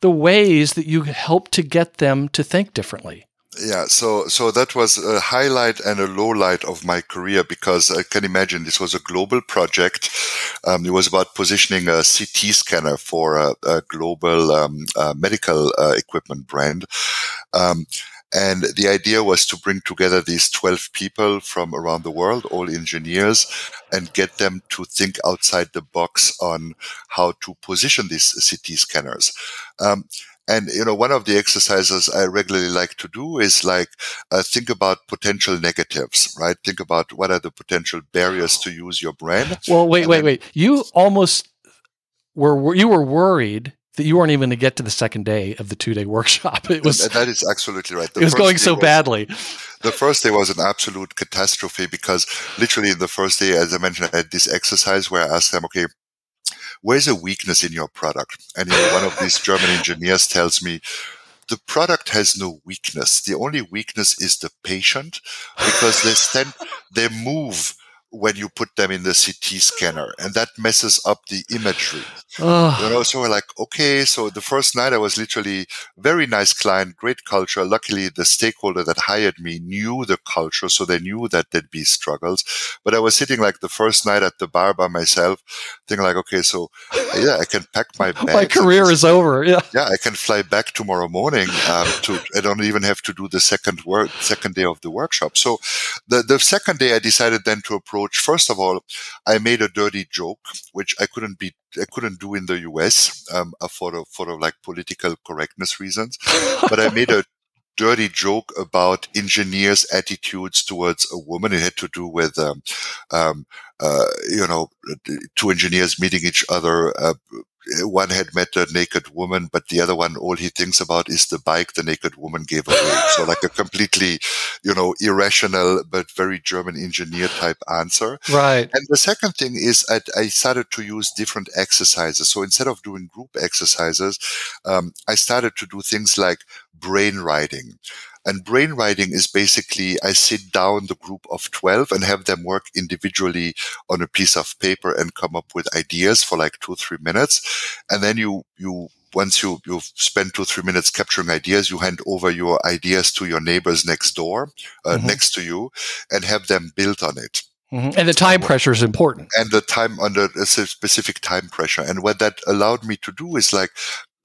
the ways that you helped to get them to think differently? Yeah, so so that was a highlight and a low light of my career because I can imagine this was a global project. Um, it was about positioning a CT scanner for a, a global um, uh, medical uh, equipment brand. Um, and the idea was to bring together these 12 people from around the world, all engineers, and get them to think outside the box on how to position these CT scanners. Um, and you know, one of the exercises I regularly like to do is like uh, think about potential negatives, right? Think about what are the potential barriers to use your brand. Well, wait, wait, then, wait. You almost were you were worried that you weren't even going to get to the second day of the two day workshop. It was that is absolutely right. The it was going so was, badly. The first day was an absolute catastrophe because literally the first day, as I mentioned, I had this exercise where I asked them, okay, where's a weakness in your product? And you know, one of these German engineers tells me, the product has no weakness. The only weakness is the patient because they stand, they move when you put them in the CT scanner, and that messes up the imagery. Oh. You know, so we're like, okay. So the first night, I was literally very nice client, great culture. Luckily, the stakeholder that hired me knew the culture, so they knew that there'd be struggles. But I was sitting like the first night at the bar by myself, thinking like, okay, so yeah, I can pack my *laughs* bags. my career just, is over. Yeah, yeah, I can fly back tomorrow morning. Um, to I don't even have to do the second work, second day of the workshop. So the the second day, I decided then to approach approach. First of all, I made a dirty joke, which I couldn't be, I couldn't do in the US um, for the, for the, like political correctness reasons, *laughs* but I made a dirty joke about engineers' attitudes towards a woman. It had to do with, um, um, uh, you know, two engineers meeting each other, uh, one had met a naked woman, but the other one, all he thinks about is the bike the naked woman gave away. so like a completely, you know, irrational, but very German engineer type answer. Right. And the second thing is I, I started to use different exercises. So instead of doing group exercises, um, I started to do things like brain writing. And brain writing is basically I sit down the group of 12 and have them work individually on a piece of paper and come up with ideas for like two, three minutes. And then you, you, once you, you've spent two, three minutes capturing ideas, you hand over your ideas to your neighbors next door, uh, mm-hmm. next to you and have them build on it. Mm-hmm. And the time pressure is important. And the time under a specific time pressure. And what that allowed me to do is like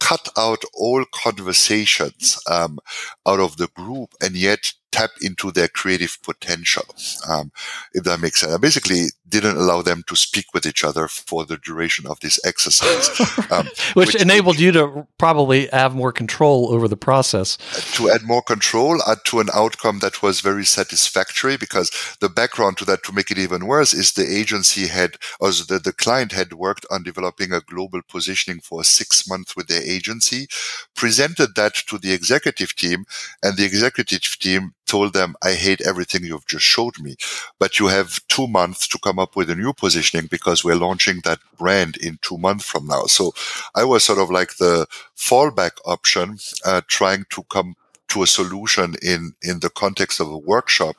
cut out all conversations um, out of the group and yet tap into their creative potential, um, if that makes sense. I basically didn't allow them to speak with each other for the duration of this exercise. *laughs* Um, which, which, enabled you to probably have more control over the process. To add more control uh, to an outcome that was very satisfactory because the background to that, to make it even worse, is the agency had, or the, the client had worked on developing a global positioning for six months with their agency, presented that to the executive team, and the executive team told them, I hate everything you've just showed me, but you have two months to come up with a new positioning because we're launching that brand in two months from now. So I was sort of like the fallback option, uh, trying to come to a solution in in the context of a workshop,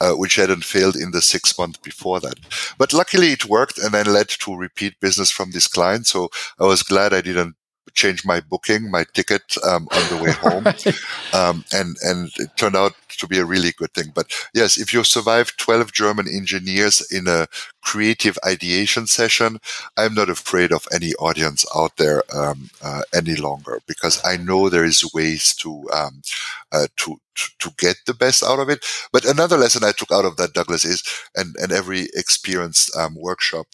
uh, which hadn't failed in the six months before that. But luckily, it worked, and then led to repeat business from this client. So I was glad I didn't change my booking, my ticket um, on the way home, *laughs* um, and and it turned out to be a really good thing. But yes, if you survive 12 German engineers in a creative ideation session, I'm not afraid of any audience out there um, uh, any longer because I know there is ways to um, uh, to to get the best out of it. But another lesson I took out of that, Douglas, is and and every experienced um, workshop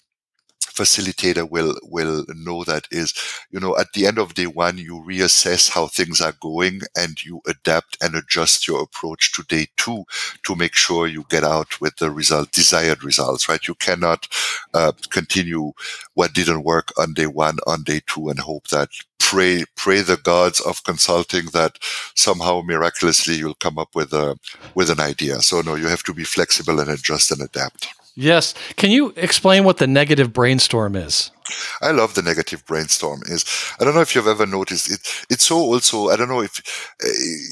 facilitator will will know that is you know at the end of day one you reassess how things are going and you adapt and adjust your approach to day two to make sure you get out with the result desired results right? You cannot uh, continue what didn't work on day one on day two and hope that pray pray the gods of consulting that somehow miraculously you'll come up with a with an idea. So no you have to be flexible and adjust and adapt Yes. Can you explain what the negative brainstorm is? I love the negative brainstorm. Is I don't know if you've ever noticed it. It's so also I don't know if uh,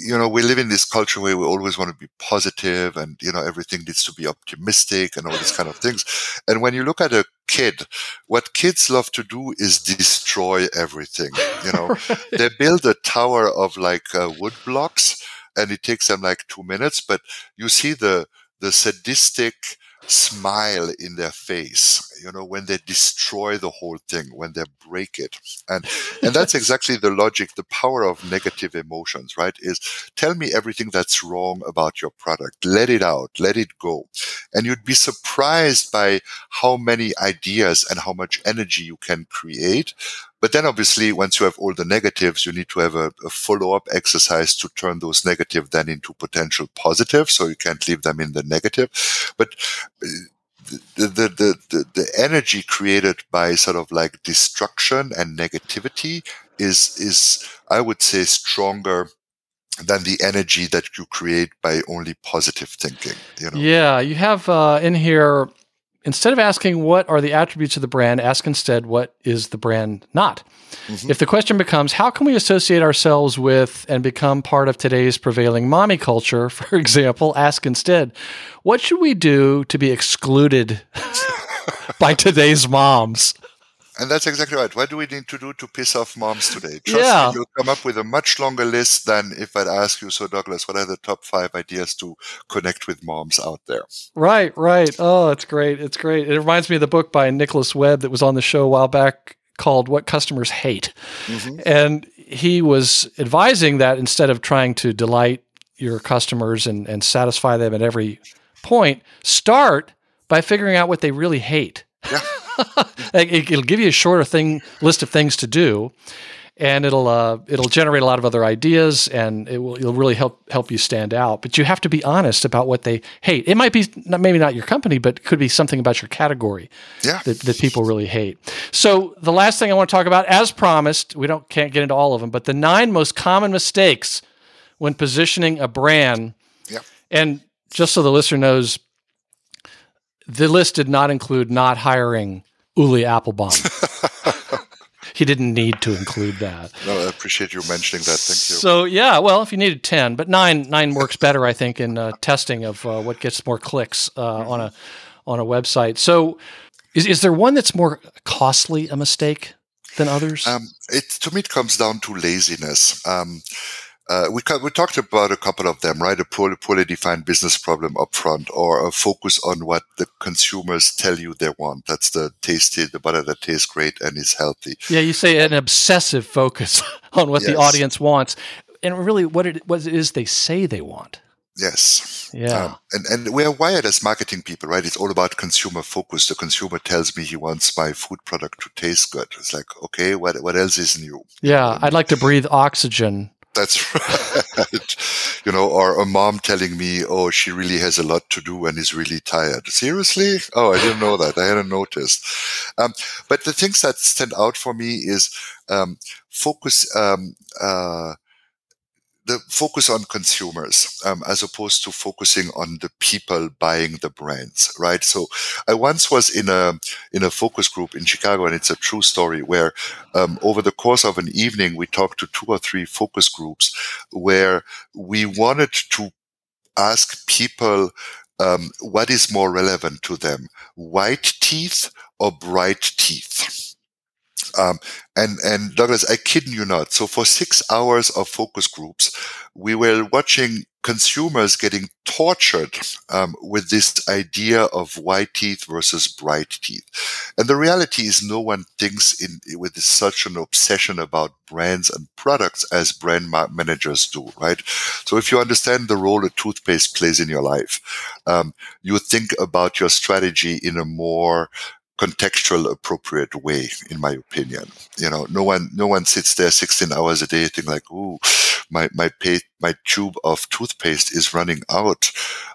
you know we live in this culture where we always want to be positive and you know everything needs to be optimistic and all these kind of things. And when you look at a kid, what kids love to do is destroy everything. You know, *laughs* right. they build a tower of like uh, wood blocks, and it takes them like two minutes. But you see the the sadistic smile in their face you know when they destroy the whole thing when they break it. And and that's *laughs* exactly the logic the power of negative emotions right is tell me everything that's wrong about your product. Let it out. Let it go. And you'd be surprised by how many ideas and how much energy you can create but then obviously, once you have all the negatives, you need to have a, a follow-up exercise to turn those negative then into potential positive. So you can't leave them in the negative. But uh, the, the, the, the, the energy created by sort of like destruction and negativity is, is, I would say, stronger than the energy that you create by only positive thinking. You know? Yeah, you have uh, in here instead of asking what are the attributes of the brand, ask instead what is the brand not. Mm-hmm. If the question becomes how can we associate ourselves with and become part of today's prevailing mommy culture, *laughs* for example, ask instead what should we do to be excluded *laughs* by today's moms? And that's exactly right. What do we need to do to piss off moms today? Trust yeah. me, you'll come up with a much longer list than if I'd ask you, so Douglas, what are the top five ideas to connect with moms out there? Right, right. Oh, it's great. It's great. It reminds me of the book by Nicholas Webb that was on the show a while back called What Customers Hate. Mm-hmm. And he was advising that instead of trying to delight your customers and, and satisfy them at every point, start by figuring out what they really hate. Yeah. *laughs* it'll give you a shorter thing list of things to do, and it'll uh, it'll generate a lot of other ideas, and it will it'll really help help you stand out. But you have to be honest about what they hate. It might be not, maybe not your company, but it could be something about your category yeah. that, that people really hate. So the last thing I want to talk about, as promised, we don't can't get into all of them, but the nine most common mistakes when positioning a brand. Yeah. And just so the listener knows, the list did not include not hiring Ulli Appelbaum. *laughs* he didn't need to include that. No, I appreciate you mentioning that. Thank you. So yeah, well, if you needed ten, but nine nine works better, I think, in uh, testing of uh, what gets more clicks uh, on a on a website. So, is is there one that's more costly a mistake than others? Um, it to me it comes down to laziness. Um, uh, we, we talked about a couple of them, right? A poorly, poorly defined business problem upfront, or a focus on what the consumers tell you they want. That's the tasty, the butter that tastes great and is healthy. Yeah, you say an obsessive focus *laughs* on what yes. the audience wants, and really what it, what it is they say they want. Yes. Yeah. Um, and and we are wired as marketing people, right? It's all about consumer focus. The consumer tells me he wants my food product to taste good. It's like, okay, what what else is new? Yeah, I'd like to breathe oxygen that's *laughs* right. you know, or a mom telling me, oh, she really has a lot to do and is really tired. Seriously? Oh, I didn't know that. I hadn't noticed. Um, but the things that stand out for me is um, focus. Um, uh, the focus on consumers um, as opposed to focusing on the people buying the brands, right? So I once was in a in a focus group in Chicago, and it's a true story where um, over the course of an evening we talked to two or three focus groups where we wanted to ask people um, what is more relevant to them, white teeth or bright teeth. Um, and, and Douglas, I kid you not. So for six hours of focus groups, we were watching consumers getting tortured um, with this idea of white teeth versus bright teeth. And the reality is no one thinks in with such an obsession about brands and products as brand managers do, right? So if you understand the role a toothpaste plays in your life, um, you think about your strategy in a more contextual appropriate way in my opinion. You know no one no one sits there 16 hours a day thinking like ooh my my pay, my tube of toothpaste is running out.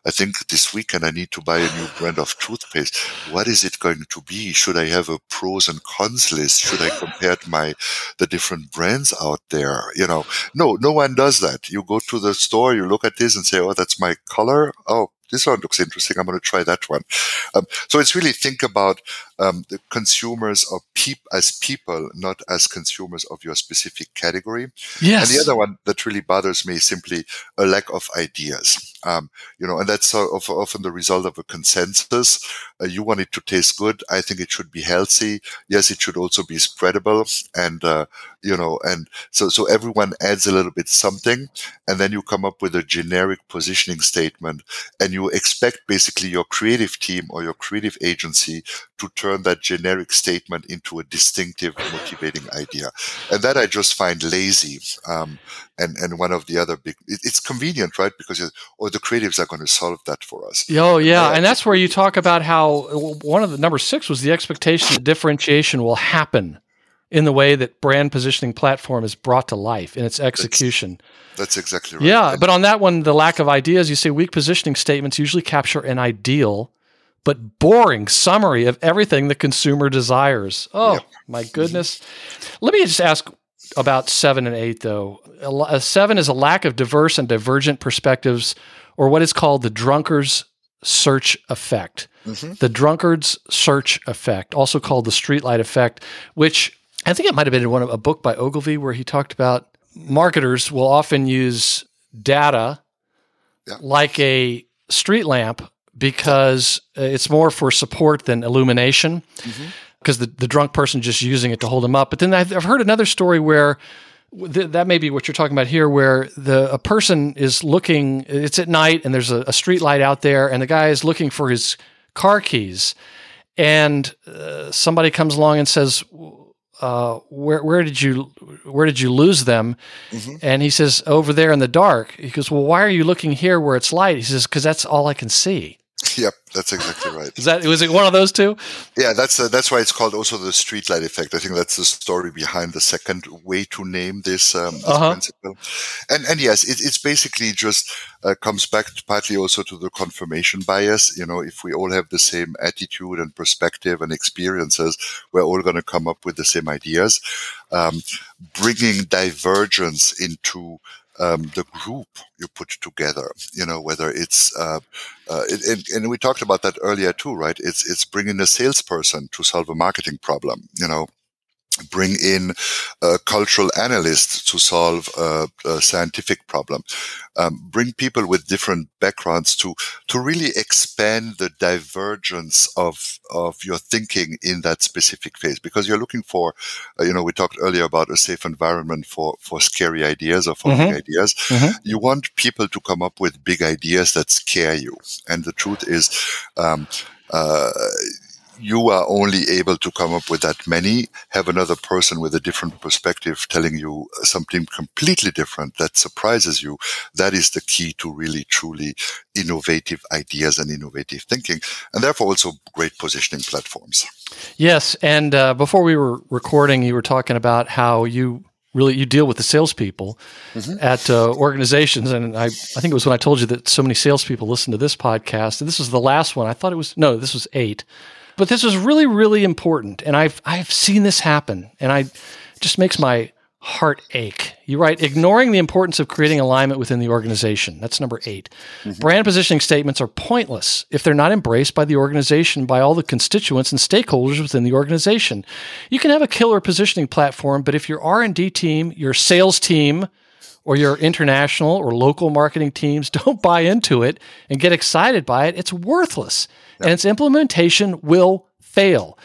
I think this weekend i need to buy a new brand of toothpaste. What is it going to be? Should i have a pros and cons list? Should i compare my the different brands out there? You know no no one does that. You go to the store you look at this and say oh that's my color? Oh this one looks interesting. I'm going to try that one. Um, so it's really think about um, the consumers or peop- as people, not as consumers of your specific category. Yes. And the other one that really bothers me is simply a lack of ideas. Um, you know, and that's often the result of a consensus. Uh, you want it to taste good. I think it should be healthy. Yes, it should also be spreadable. And, uh, you know, and so, so everyone adds a little bit something and then you come up with a generic positioning statement and you expect basically your creative team or your creative agency to turn that generic statement into a distinctive, motivating idea. And that I just find lazy. Um, and, and one of the other big, it, it's convenient, right? Because, or oh, the creatives are going to solve that for us. Oh, yeah. And, and that's where you talk about how one of the number six was the expectation that differentiation will happen in the way that brand positioning platform is brought to life in its execution. That's, that's exactly right. Yeah, but on that one, the lack of ideas, you say weak positioning statements usually capture an ideal but boring summary of everything the consumer desires. Oh, my goodness. Let me just ask about seven and eight, though. A seven is a lack of diverse and divergent perspectives, or what is called the drunkard's search effect. Mm-hmm. The drunkard's search effect, also called the streetlight effect, which I think it might have been in one of a book by Ogilvy where he talked about marketers will often use data yeah. like a street lamp because uh, it's more for support than illumination because mm-hmm. the, the drunk person just using it to hold them up. But then I've, I've heard another story where th- that may be what you're talking about here, where the a person is looking, it's at night and there's a, a street light out there and the guy is looking for his car keys and uh, somebody comes along and says, uh, where where did you where did you lose them? Mm-hmm. And he says, over there in the dark. He goes, well, why are you looking here where it's light? He says, because that's all I can see. Yep, that's exactly right. Is that was it one of those two? Yeah, that's uh, that's why it's called also the streetlight effect. I think that's the story behind the second way to name this, um, this uh-huh. principle. And and yes, it, it's basically just uh, comes back partly also to the confirmation bias. You know, if we all have the same attitude and perspective and experiences, we're all going to come up with the same ideas. Um, bringing divergence into um, the group you put together. You know, whether it's uh, uh, it, and, and, we talked about that earlier too, right? It's it's bringing a salesperson to solve a marketing problem. You know, bring in a cultural analysts to solve a, a scientific problem, um, bring people with different backgrounds to to really expand the divergence of of your thinking in that specific phase. Because you're looking for, uh, you know, we talked earlier about a safe environment for for scary ideas or for mm-hmm. big ideas. Mm-hmm. You want people to come up with big ideas that scare you, and the truth is. Um, uh, you are only able to come up with that many, have another person with a different perspective telling you something completely different that surprises you. That is the key to really, truly innovative ideas and innovative thinking, and therefore also great positioning platforms. Yes. And uh, before we were recording, you were talking about how you really you deal with the salespeople mm-hmm. at uh, organizations. And I, I think it was when I told you that so many salespeople listen to this podcast. And this was the last one. I thought it was no, this was eight. But this is really, really important, and I've I've seen this happen, and I just makes my heart ache. You write ignoring the importance of creating alignment within the organization. That's number 8 mm-hmm. Brand positioning statements are pointless if they're not embraced by the organization, by all the constituents and stakeholders within the organization. You can have a killer positioning platform, but if your R&D team, your sales team, or your international or local marketing teams *laughs* don't buy into it and get excited by it, it's worthless and its implementation will fail.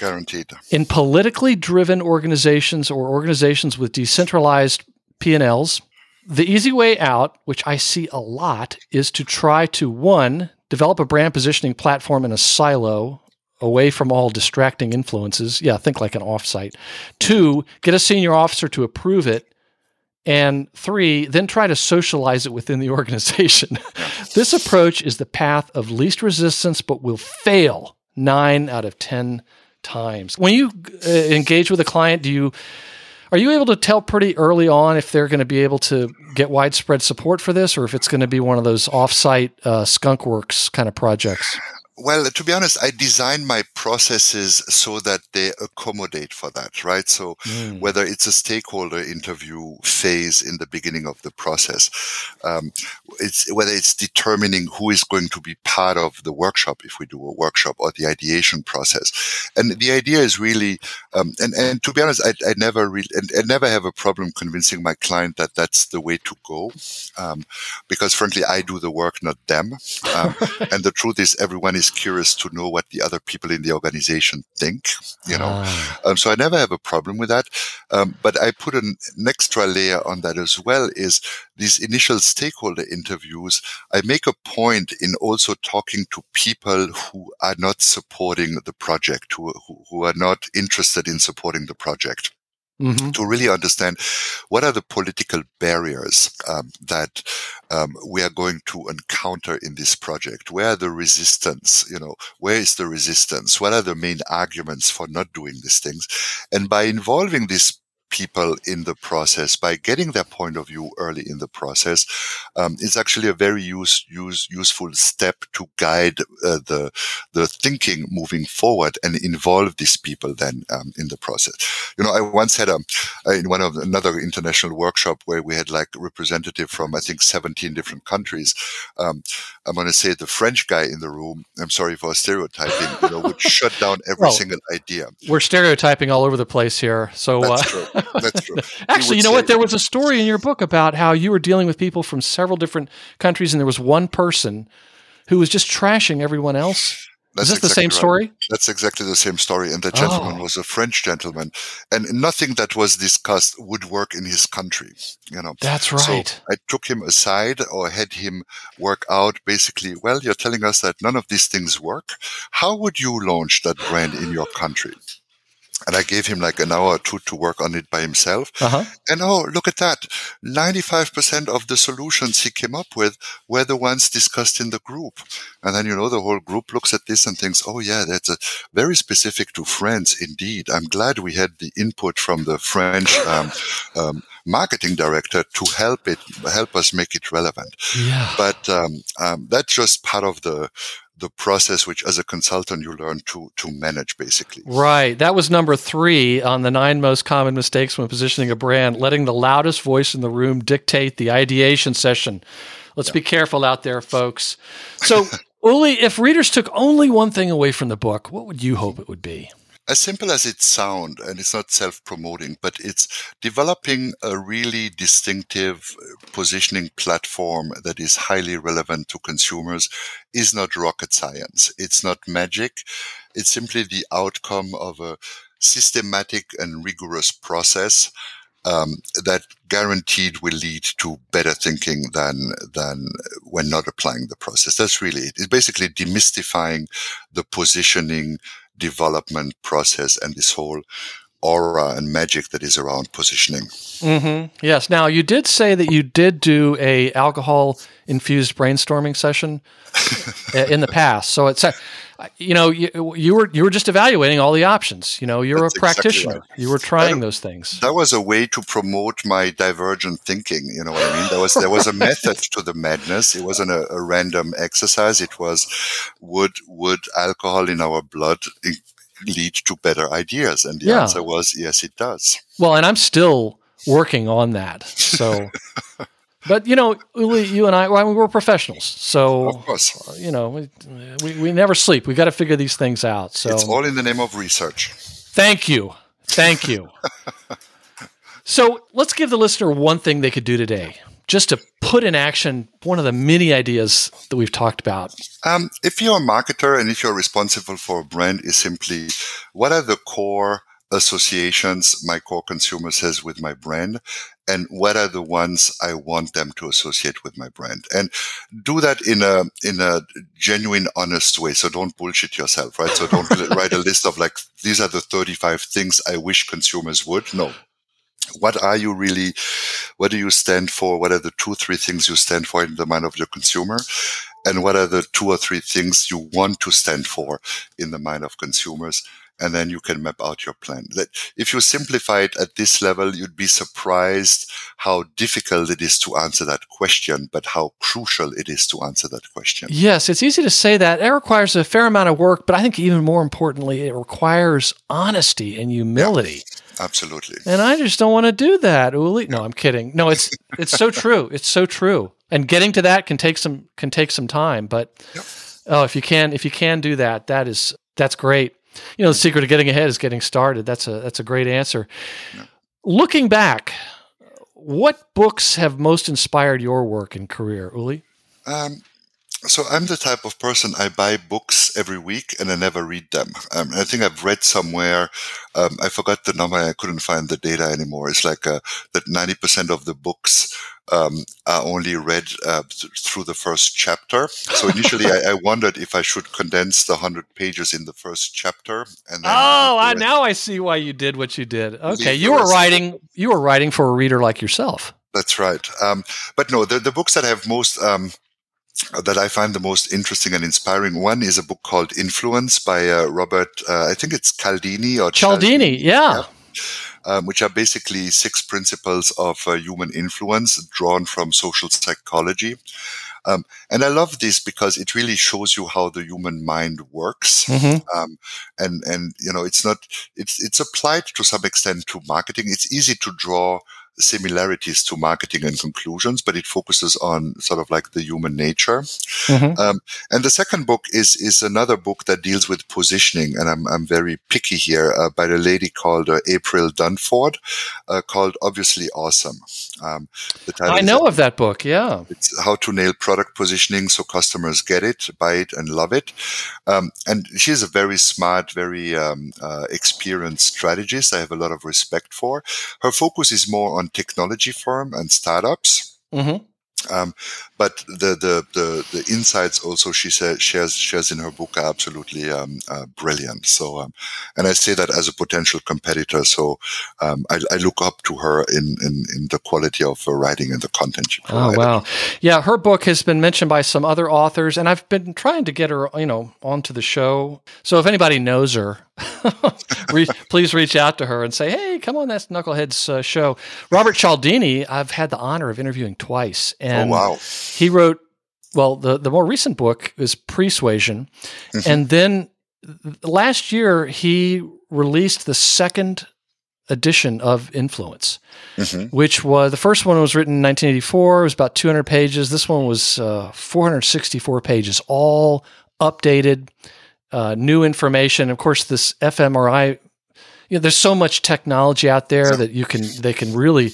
Guaranteed. In politically driven organizations or organizations with decentralized P&Ls, the easy way out, which I see a lot, is to try to one, develop a brand positioning platform in a silo away from all distracting influences. Yeah, think like an offsite. Two, get a senior officer to approve it and three, then try to socialize it within the *laughs* organization. this approach is the path of least resistance, but will fail nine out of 10 times. When you uh, engage with a client, do you are you able to tell pretty early on if they're going to be able to get widespread support for this, or if it's going to be one of those offsite uh, skunk works kind of projects? Well, to be honest, I design my processes so that they accommodate for that, right? So mm. whether it's a stakeholder interview phase in the beginning of the process, um, it's whether it's determining who is going to be part of the workshop if we do a workshop or the ideation process, and the idea is really, um, and and to be honest, I, I never really, and I never have a problem convincing my client that that's the way to go, um, because frankly, I do the work, not them, um, *laughs* and the truth is, everyone is is curious to know what the other people in the organization think, you know. Ah. Um, so I never have a problem with that. Um, but I put an, an extra layer on that as well is these initial stakeholder interviews. I make a point in also talking to people who are not supporting the project, who, who, who are not interested in supporting the project mm-hmm. to really understand what are the political barriers um, that um, we are going to encounter in this project. Where the resistance? You know, where is the resistance? What are the main arguments for not doing these things? And by involving these people in the process by getting their point of view early in the process um, is actually a very use, use, useful step to guide uh, the the thinking moving forward and involve these people then um, in the process. You know, I once had a in one of another international workshop where we had like representative from I think 17 different countries. Um, I'm going to say the French guy in the room. I'm sorry for stereotyping. You know, would *laughs* shut down every well, single idea. We're stereotyping all over the place here. So that's uh, true. *laughs* That's true. *laughs* Actually, you know what? There was a story in your book about how you were dealing with people from several different countries, and there was one person who was just trashing everyone else. That's Is this exactly the same right. story? That's exactly the same story. And the gentleman oh. was a French gentleman, and nothing that was discussed would work in his country. You know. That's right. So I took him aside or had him work out basically. Well, you're telling us that none of these things work. How would you launch that brand in your country? And I gave him like an hour or two to work on it by himself. Uh-huh. And oh, look at that. 95% of the solutions he came up with were the ones discussed in the group. And then, you know, the whole group looks at this and thinks, oh yeah, that's a very specific to France indeed. I'm glad we had the input from the French, *laughs* um, um, marketing director to help it, help us make it relevant. Yeah. But, um, um that's just part of the, the process which as a consultant you learn to to manage basically. Right. That was number three on the nine most common mistakes when positioning a brand letting the loudest voice in the room dictate the ideation session. Let's yeah. be careful out there folks. So *laughs* Ulli if readers took only one thing away from the book what would you hope it would be as simple as it sounds, and it's not self-promoting, but it's developing a really distinctive uh, positioning platform that is highly relevant to consumers is not rocket science. It's not magic. It's simply the outcome of a systematic and rigorous process um, that guaranteed will lead to better thinking than than when not applying the process. That's really it. It's basically demystifying the positioning development process and this whole aura and magic that is around positioning. Mm-hmm. Yes. Now you did say that you did do a alcohol infused brainstorming session *laughs* in the past. So it's you know you, you, were you were just evaluating all the options. You know you're That's a practitioner. Exactly right. You were trying those things. That was a way to promote my divergent thinking. You know what I mean? There was there was a *laughs* method to the madness. It wasn't a, a random exercise. It was would would alcohol in our blood lead to better ideas? And the yeah. answer was yes, it does. Well, and I'm still working on that. So, *laughs* but you know, Ulli, you and I, well, we're professionals, so of course, uh, you know, we, we, we never sleep. We got to figure these things out. So it's all in the name of research. Thank you, thank you. *laughs* so let's give the listener one thing they could do today just to put in action one of the many ideas that we've talked about? Um, if you're a marketer and if you're responsible for a brand, is simply what are the core associations my core consumer says with my brand? And what are the ones I want them to associate with my brand? And do that in a in a genuine honest way. So don't bullshit yourself right? So don't *laughs* write a list of like these are the 35 things I wish consumers would. No what are you really what do you stand for? What are the two three things you stand for in the mind of your consumer? And what are the two or three things you want to stand for in the mind of consumers and then you can map out your plan. That if you simplify it at this level, you'd be surprised how difficult it is to answer that question, but how crucial it is to answer that question. Yes, it's easy to say that. It requires a fair amount of work, but I think even more importantly, it requires honesty and humility. Yeah, absolutely. And I just don't want to do that, Ulli. No, I'm kidding. No, it's it's so true. It's so true. And getting to that can take some can take some time, but yep. oh, if you can if you can do that, that is that's great. You know, the secret of getting ahead is getting started. That's a that's a great answer. Yeah. Looking back, what books have most inspired your work and career, Ulli? Um, so I'm the type of person I buy books every week and I never read them. Um, I think I've read somewhere, um, I forgot the number, I couldn't find the data anymore. It's like uh, that 90% of the books um, are only read uh, th- through the first chapter. So initially, I, I, wondered if I should condense the hundred pages in the first chapter. And then oh, I, now I see why you did what you did. Okay, you were writing. You were writing for a reader like yourself. That's right. Um, but no, the, the books that have most um, that I find the most interesting and inspiring one is a book called Influence by uh, Robert. Uh, I think it's Cialdini or Cialdini. yeah. yeah um, which are basically six principles of uh, human influence drawn from social psychology. Um, and I love this because it really shows you how the human mind works. Mm-hmm. Um, and, and, you know, it's not, it's, it's applied to some extent to marketing. It's easy to draw similarities to marketing and conclusions, but it focuses on sort of like the human nature. Mm-hmm. Um, and the second book is is another book that deals with positioning, and I'm I'm very picky here uh, by the lady called uh, April Dunford, uh, called Obviously Awesome. Um, I know of that book. Yeah, it's how to nail product positioning so customers get it, buy it, and love it. Um, and she's a very smart, very um, uh, experienced strategist. I have a lot of respect for. Her focus is more on on technology firm and startups. Mm-hmm. Um, but the, the, the, the, insights also she says, shares, shares in her book are absolutely um, uh, brilliant. So, um, and I say that as a potential competitor. So um, I, I, look up to her in, in, in the quality of her writing and the content she provides. Oh, wow. Yeah, her book has been mentioned by some other authors, and I've been trying to get her, you know, onto the show. So if anybody knows her, *laughs* Re- please reach out to her and say, "Hey, come on, that's Knuckleheads uh, show." Robert Cialdini, I've had the honor of interviewing twice, oh, and oh, wow. he wrote. Well, the the more recent book is Persuasion, mm-hmm. and then last year he released the second edition of Influence, mm-hmm. which was the first one was written in 1984. It was about 200 pages. This one was uh, 464 pages, all updated uh, new information. Of course, this fMRI. You know, there's so much technology out there that you can they can really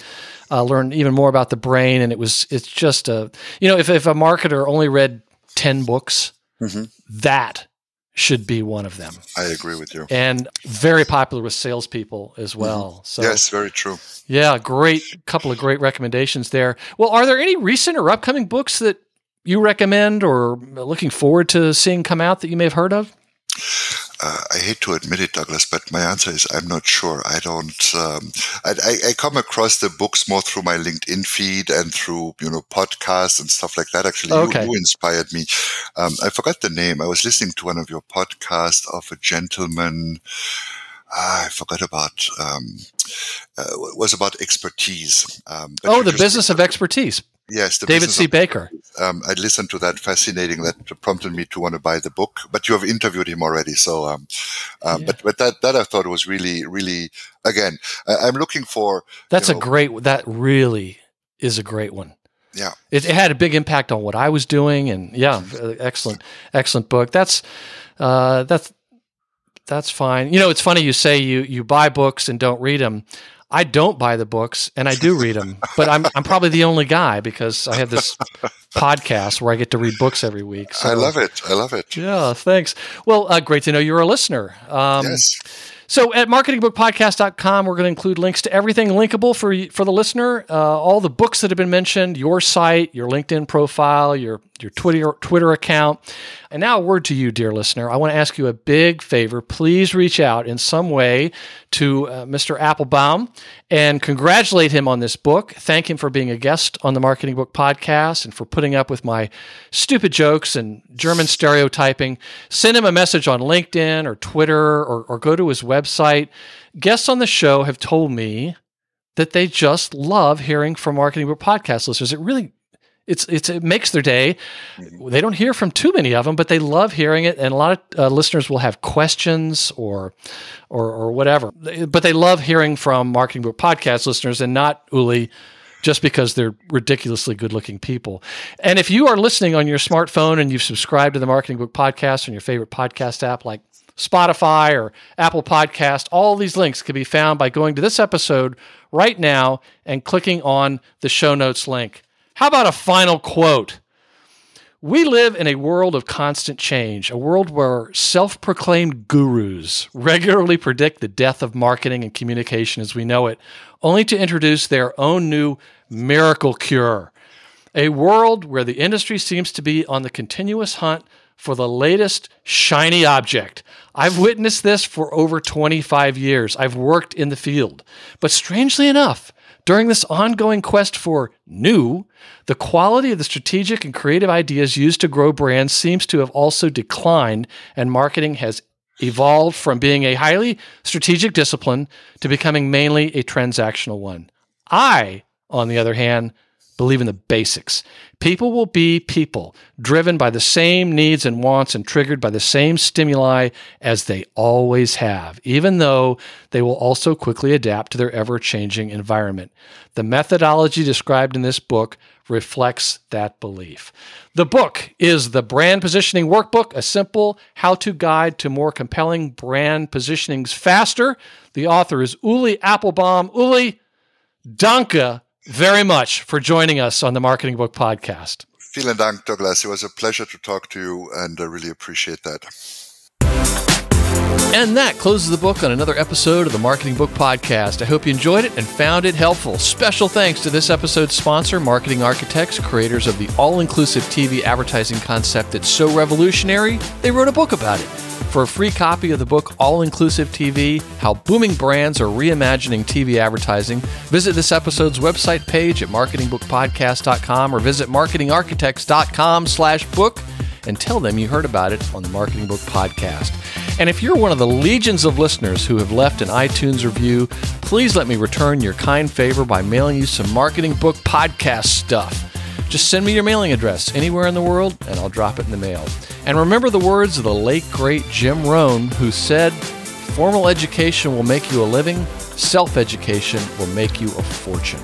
uh, learn even more about the brain. And it was it's just a you know if if a marketer only read ten books, mm-hmm. that should be one of them. I agree with you. And very popular with salespeople as mm-hmm. well. Mm-hmm. So yes, very true. Yeah, great couple of great recommendations there. Well, are there any recent or upcoming books that you recommend or looking forward to seeing come out that you may have heard of? Uh, I hate to admit it, Douglas, but my answer is I'm not sure. I don't. Um, I, I, come across the books more through my LinkedIn feed and through you know podcasts and stuff like that. Actually, okay. you, you, inspired me. Um, I forgot the name. I was listening to one of your podcasts of a gentleman. Ah, I forgot about. Um, uh, was about expertise. Um, oh, the business of expertise. Yes, David C. Baker. Um, I listened to that. Fascinating. That prompted me to want to buy the book. But you have interviewed him already, so. Um, um, yeah. But but that that I thought was really really again. I, am looking for. That's a know, great. That really is a great one. Yeah, it, it, had a big impact on what I was doing, and yeah, excellent, excellent book. That's uh, that's that's fine. You know, it's funny you say you you buy books and don't read them. I don't buy the books and I do read them, but I'm I'm probably the only guy because I have this podcast where I get to read books every week. So, I love it. I love it. Yeah, thanks. Well, uh, great to know you're a listener. Um, yes. So at marketingbookpodcast.com, we're going to include links to everything linkable for for the listener, uh, all the books that have been mentioned, your site, your LinkedIn profile, your your Twitter Twitter account. And now, a word to you, dear listener. I want to ask you a big favor. Please reach out in some way to uh, Mr. Appelbaum and congratulate him on this book. Thank him for being a guest on the Marketing Book Podcast and for putting up with my stupid jokes and German stereotyping. Send him a message on LinkedIn or Twitter or, or go to his website. Guests on the show have told me that they just love hearing from Marketing Book Podcast listeners. It really it's it's it makes their day. They don't hear from too many of them, but they love hearing it, and a lot of uh, listeners will have questions or or or whatever. But they love hearing from Marketing Book Podcast listeners, and not Ulli. Just because they're ridiculously good looking people. And if you are listening on your smartphone and you've subscribed to the Marketing Book Podcast on your favorite podcast app like Spotify or Apple Podcast, all these links can be found by going to this episode right now and clicking on the show notes link. How about a final quote? We live in a world of constant change, a world where self proclaimed gurus regularly predict the death of marketing and communication as we know it, only to introduce their own new miracle cure. A world where the industry seems to be on the continuous hunt for the latest shiny object. I've witnessed this for over 25 years. I've worked in the field. But strangely enough, during this ongoing quest for new, the quality of the strategic and creative ideas used to grow brands seems to have also declined, and marketing has evolved from being a highly strategic discipline to becoming mainly a transactional one. I, on the other hand, believe in the basics. People will be people, driven by the same needs and wants and triggered by the same stimuli as they always have, even though they will also quickly adapt to their ever changing environment. The methodology described in this book reflects that belief. The book is the Brand Positioning Workbook, a simple how to guide to more compelling brand positionings faster. The author is Ulli Appelbaum. Ulli, danke very much for joining us on the Marketing Book Podcast. Vielen Dank, Douglas. It was a pleasure to talk to you, and I really appreciate that. And that closes the book on another episode of the Marketing Book Podcast. I hope you enjoyed it and found it helpful. Special thanks to this episode's sponsor, Marketing Architects, creators of the all inclusive TV advertising concept that's so revolutionary, they wrote a book about it. For a free copy of the book All Inclusive TV How Booming Brands Are Reimagining TV Advertising, visit this episode's website page at marketingbookpodcast.com or visit marketingarchitects.com slash book and tell them you heard about it on the Marketing Book Podcast. And if you're one of the legions of listeners who have left an iTunes review, please let me return your kind favor by mailing you some Marketing Book Podcast stuff. Just send me your mailing address anywhere in the world and I'll drop it in the mail. And remember the words of the late, great Jim Rohn, who said, Formal education will make you a living, self education will make you a fortune.